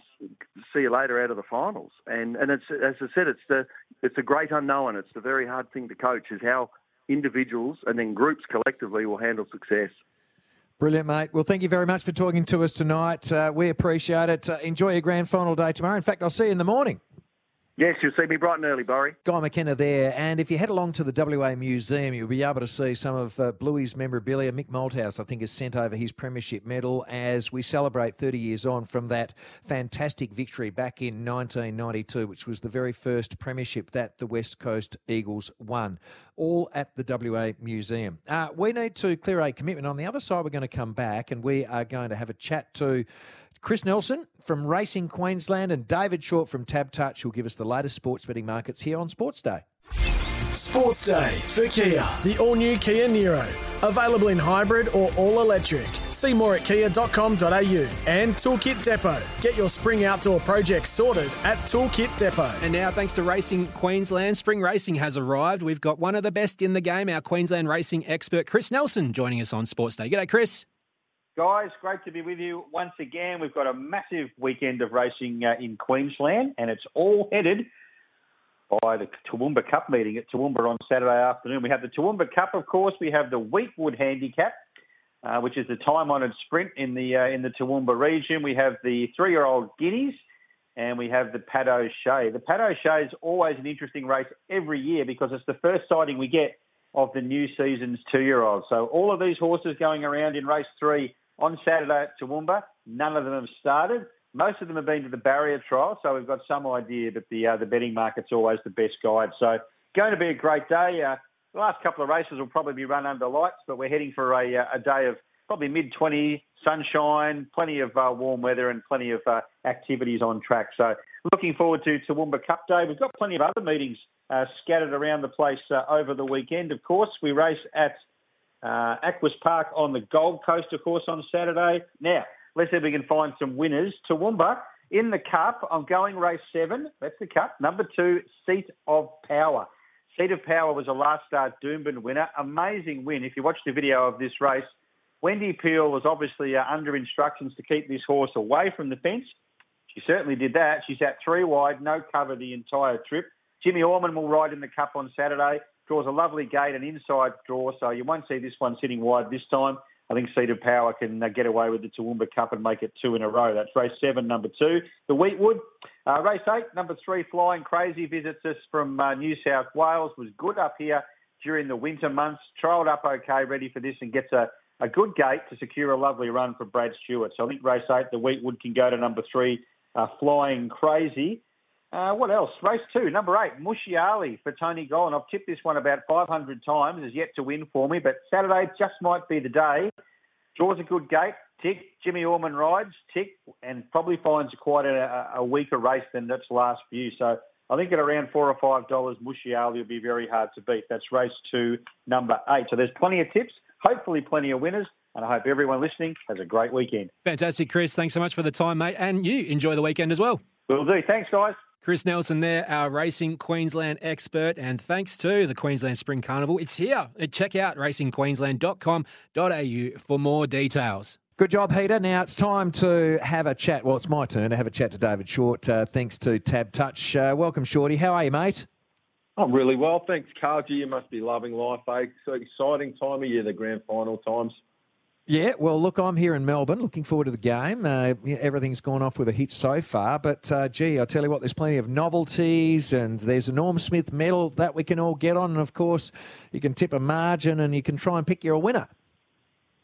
[SPEAKER 22] see you later out of the finals. And and it's as I said, it's the it's a great unknown. It's the very hard thing to coach is how individuals and then groups collectively will handle success.
[SPEAKER 4] Brilliant, mate. Well, thank you very much for talking to us tonight. Uh, we appreciate it. Uh, enjoy your grand final day tomorrow. In fact, I'll see you in the morning.
[SPEAKER 22] Yes, you'll see me bright and early, Barry.
[SPEAKER 4] Guy McKenna there. And if you head along to the WA Museum, you'll be able to see some of uh, Bluey's memorabilia. Mick Malthouse, I think, has sent over his Premiership medal as we celebrate 30 years on from that fantastic victory back in 1992, which was the very first Premiership that the West Coast Eagles won. All at the WA Museum. Uh, we need to clear a commitment. On the other side, we're going to come back and we are going to have a chat to Chris Nelson from Racing Queensland and David Short from Tab Touch will give us the latest sports betting markets here on Sports Day.
[SPEAKER 3] Sports Day for Kia, the all new Kia Niro. Available in hybrid or all electric. See more at kia.com.au and Toolkit Depot. Get your spring outdoor project sorted at Toolkit Depot.
[SPEAKER 20] And now, thanks to Racing Queensland, spring racing has arrived. We've got one of the best in the game, our Queensland racing expert, Chris Nelson, joining us on Sports Day. G'day, Chris.
[SPEAKER 23] Guys, great to be with you once again. We've got a massive weekend of racing uh, in Queensland, and it's all headed by the Toowoomba Cup meeting at Toowoomba on Saturday afternoon. We have the Toowoomba Cup, of course. We have the Weetwood Handicap, uh, which is the time-honoured sprint in the uh, in the Toowoomba region. We have the three-year-old Guineas, and we have the Paddo Shay. The Paddo Shay is always an interesting race every year because it's the first sighting we get of the new season's two-year-old. So all of these horses going around in race three on Saturday at Toowoomba. None of them have started. Most of them have been to the barrier trial, so we've got some idea that the uh, the betting market's always the best guide. So going to be a great day. Uh, the last couple of races will probably be run under lights, but we're heading for a, uh, a day of probably mid 20 sunshine, plenty of uh, warm weather, and plenty of uh, activities on track. So looking forward to Toowoomba Cup Day. We've got plenty of other meetings uh, scattered around the place uh, over the weekend. Of course, we race at uh, Aquis Park on the Gold Coast, of course, on Saturday. Now, Let's see if we can find some winners. Toowoomba in the Cup. I'm going race seven. That's the Cup. Number two, Seat of Power. Seat of Power was a last start Doomben winner. Amazing win. If you watch the video of this race, Wendy Peel was obviously uh, under instructions to keep this horse away from the fence. She certainly did that. She's out three wide, no cover the entire trip. Jimmy Orman will ride in the Cup on Saturday. Draws a lovely gate, an inside draw, so you won't see this one sitting wide this time. I think Seat of Power can uh, get away with the Toowoomba Cup and make it two in a row. That's race seven, number two. The Weetwood. Uh, race eight, number three, Flying Crazy, visits us from uh, New South Wales. Was good up here during the winter months. Trialled up okay, ready for this, and gets a, a good gate to secure a lovely run for Brad Stewart. So I think race eight, the Weetwood can go to number three, uh, Flying Crazy. Uh, what else? Race two, number eight, Mushiali for Tony Gollan. I've tipped this one about 500 times, has yet to win for me, but Saturday just might be the day. Draws a good gate, tick. Jimmy Orman rides, tick, and probably finds quite a, a weaker race than its last few. So I think at around four or five dollars, Mushiali will be very hard to beat. That's race two, number eight. So there's plenty of tips, hopefully plenty of winners. And I hope everyone listening has a great weekend.
[SPEAKER 20] Fantastic, Chris. Thanks so much for the time, mate. And you enjoy the weekend as well.
[SPEAKER 23] Will do. Thanks, guys.
[SPEAKER 20] Chris Nelson there, our Racing Queensland expert. And thanks to the Queensland Spring Carnival, it's here. Check out racingqueensland.com.au for more details.
[SPEAKER 4] Good job, Peter. Now it's time to have a chat. Well, it's my turn to have a chat to David Short, uh, thanks to Tab Touch. Uh, welcome, Shorty. How are you, mate?
[SPEAKER 24] I'm really well, thanks, Karl. You must be loving life, eh? So exciting time of year, the grand final times.
[SPEAKER 4] Yeah, well, look, I'm here in Melbourne, looking forward to the game. Uh, everything's gone off with a hit so far, but uh, gee, I tell you what, there's plenty of novelties, and there's a Norm Smith medal that we can all get on, and of course, you can tip a margin, and you can try and pick your winner.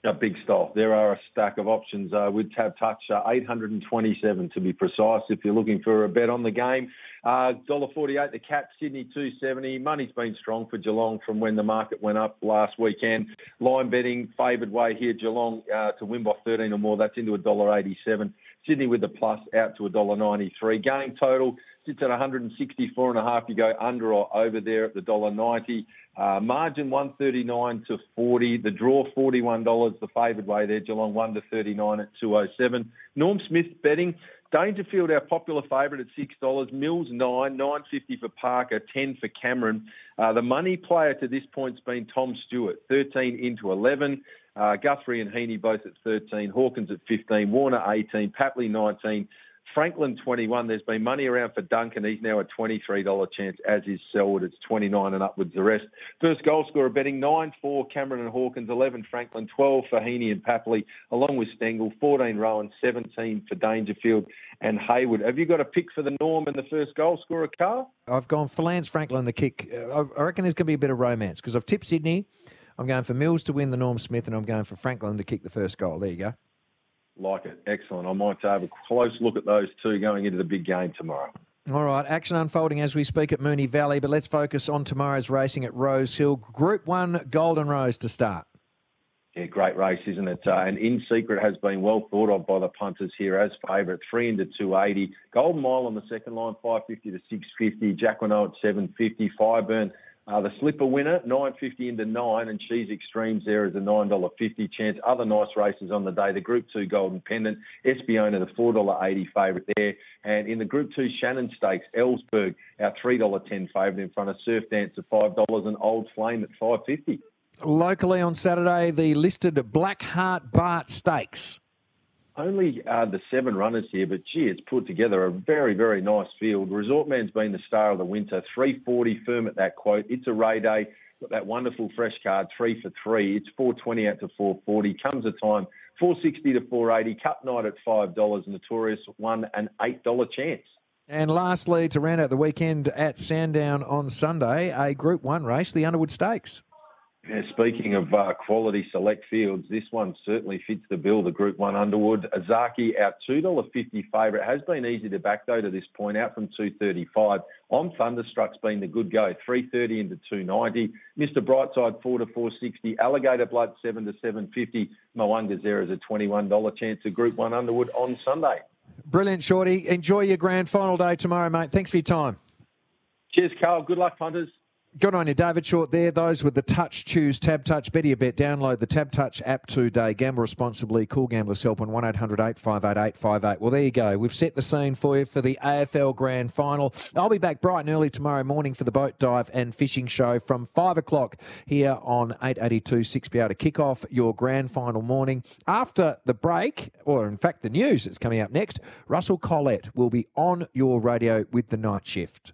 [SPEAKER 24] A big stop. There are a stack of options uh, with Tab Touch, uh, 827 to be precise. If you're looking for a bet on the game, uh, $1.48 the cap, Sydney 270. Money's been strong for Geelong from when the market went up last weekend. Line betting favoured way here, Geelong uh, to win by 13 or more. That's into $1.87. Sydney with the plus out to $1.93. Game total sits at 164 and a half. You go under or over there at the $1.90. Uh, margin 139 to 40. The draw $41. The favoured way there. Geelong 1 to 39 at 207. Norm Smith betting. Dangerfield, our popular favourite at six dollars. Mills nine, nine fifty for Parker, ten for Cameron. Uh, the money player to this point's been Tom Stewart, thirteen into eleven. Uh, Guthrie and Heaney both at thirteen. Hawkins at fifteen. Warner eighteen. Papley nineteen. Franklin 21. There's been money around for Duncan. He's now a $23 chance, as is Selwood. It's 29 and upwards the rest. First goal scorer betting 9 for Cameron and Hawkins, 11 Franklin, 12 for Heaney and Papley, along with Stengle, 14 Rohan, 17 for Dangerfield and Hayward. Have you got a pick for the Norm and the first goal scorer, Karl?
[SPEAKER 4] I've gone for Lance Franklin to kick. Uh, I reckon there's going to be a bit of romance because I've tipped Sydney. I'm going for Mills to win the Norm Smith, and I'm going for Franklin to kick the first goal. There you go.
[SPEAKER 24] Like it. Excellent. I might have a close look at those two going into the big game tomorrow.
[SPEAKER 4] All right, action unfolding as we speak at Moonee Valley, but let's focus on tomorrow's racing at Rosehill. Group 1 Golden Rose to start.
[SPEAKER 24] Yeah, great race, isn't it? Uh, and In Secret has been well thought of by the punters here as favourite. Three into 280. Golden Mile on the second line, 550 to 650. Jacquinot at 750. Fireburn uh, the slipper winner, 950 into nine, and She's Extremes there is a $9.50 chance. Other nice races on the day. The Group 2 Golden Pendant, Espiona, the $4.80 favourite there. And in the Group 2 Shannon Stakes, Ellsberg, our $3.10 favourite in front of Surf Dance at $5 and Old Flame at 550
[SPEAKER 4] Locally on Saturday, the listed Black Heart Bart Stakes
[SPEAKER 24] only uh, the seven runners here, but gee, it's put together a very, very nice field. Resort Man's been the star of the winter, 340 firm at that quote. It's a Ray Day. Got that wonderful fresh card, three for three. It's 420 out to 440. Comes a time, 460 to 480. Cup night at $5. Notorious won an $8 chance.
[SPEAKER 4] And lastly, to round out the weekend at Sandown on Sunday, a Group 1 race, the Underwood Stakes.
[SPEAKER 24] Yeah, speaking of uh, quality select fields, this one certainly fits the bill. The Group One Underwood Azaki, our two dollar fifty favourite, has been easy to back though to this point, out from two thirty five. On Thunderstruck's been the good go, three thirty into two ninety. Mister Brightside four to four sixty. Alligator Blood seven to seven fifty. Moanga Zero is a twenty one dollar chance of Group One Underwood on Sunday.
[SPEAKER 4] Brilliant, Shorty. Enjoy your grand final day tomorrow, mate. Thanks for your time.
[SPEAKER 24] Cheers, Karl. Good luck, punters.
[SPEAKER 4] Good on you, David Short there. Those with the touch, choose Tab Touch. Better your bet. Download the Tab Touch app today. Gamble responsibly. Call Gamblers Help on 1800 858 858. Well, there you go. We've set the scene for you for the AFL Grand Final. I'll be back bright and early tomorrow morning for the boat dive and fishing show from 5 o'clock here on 882 6PR to kick off your Grand Final morning. After the break, or in fact the news that's coming up next, Russell Collett will be on your radio with the night shift.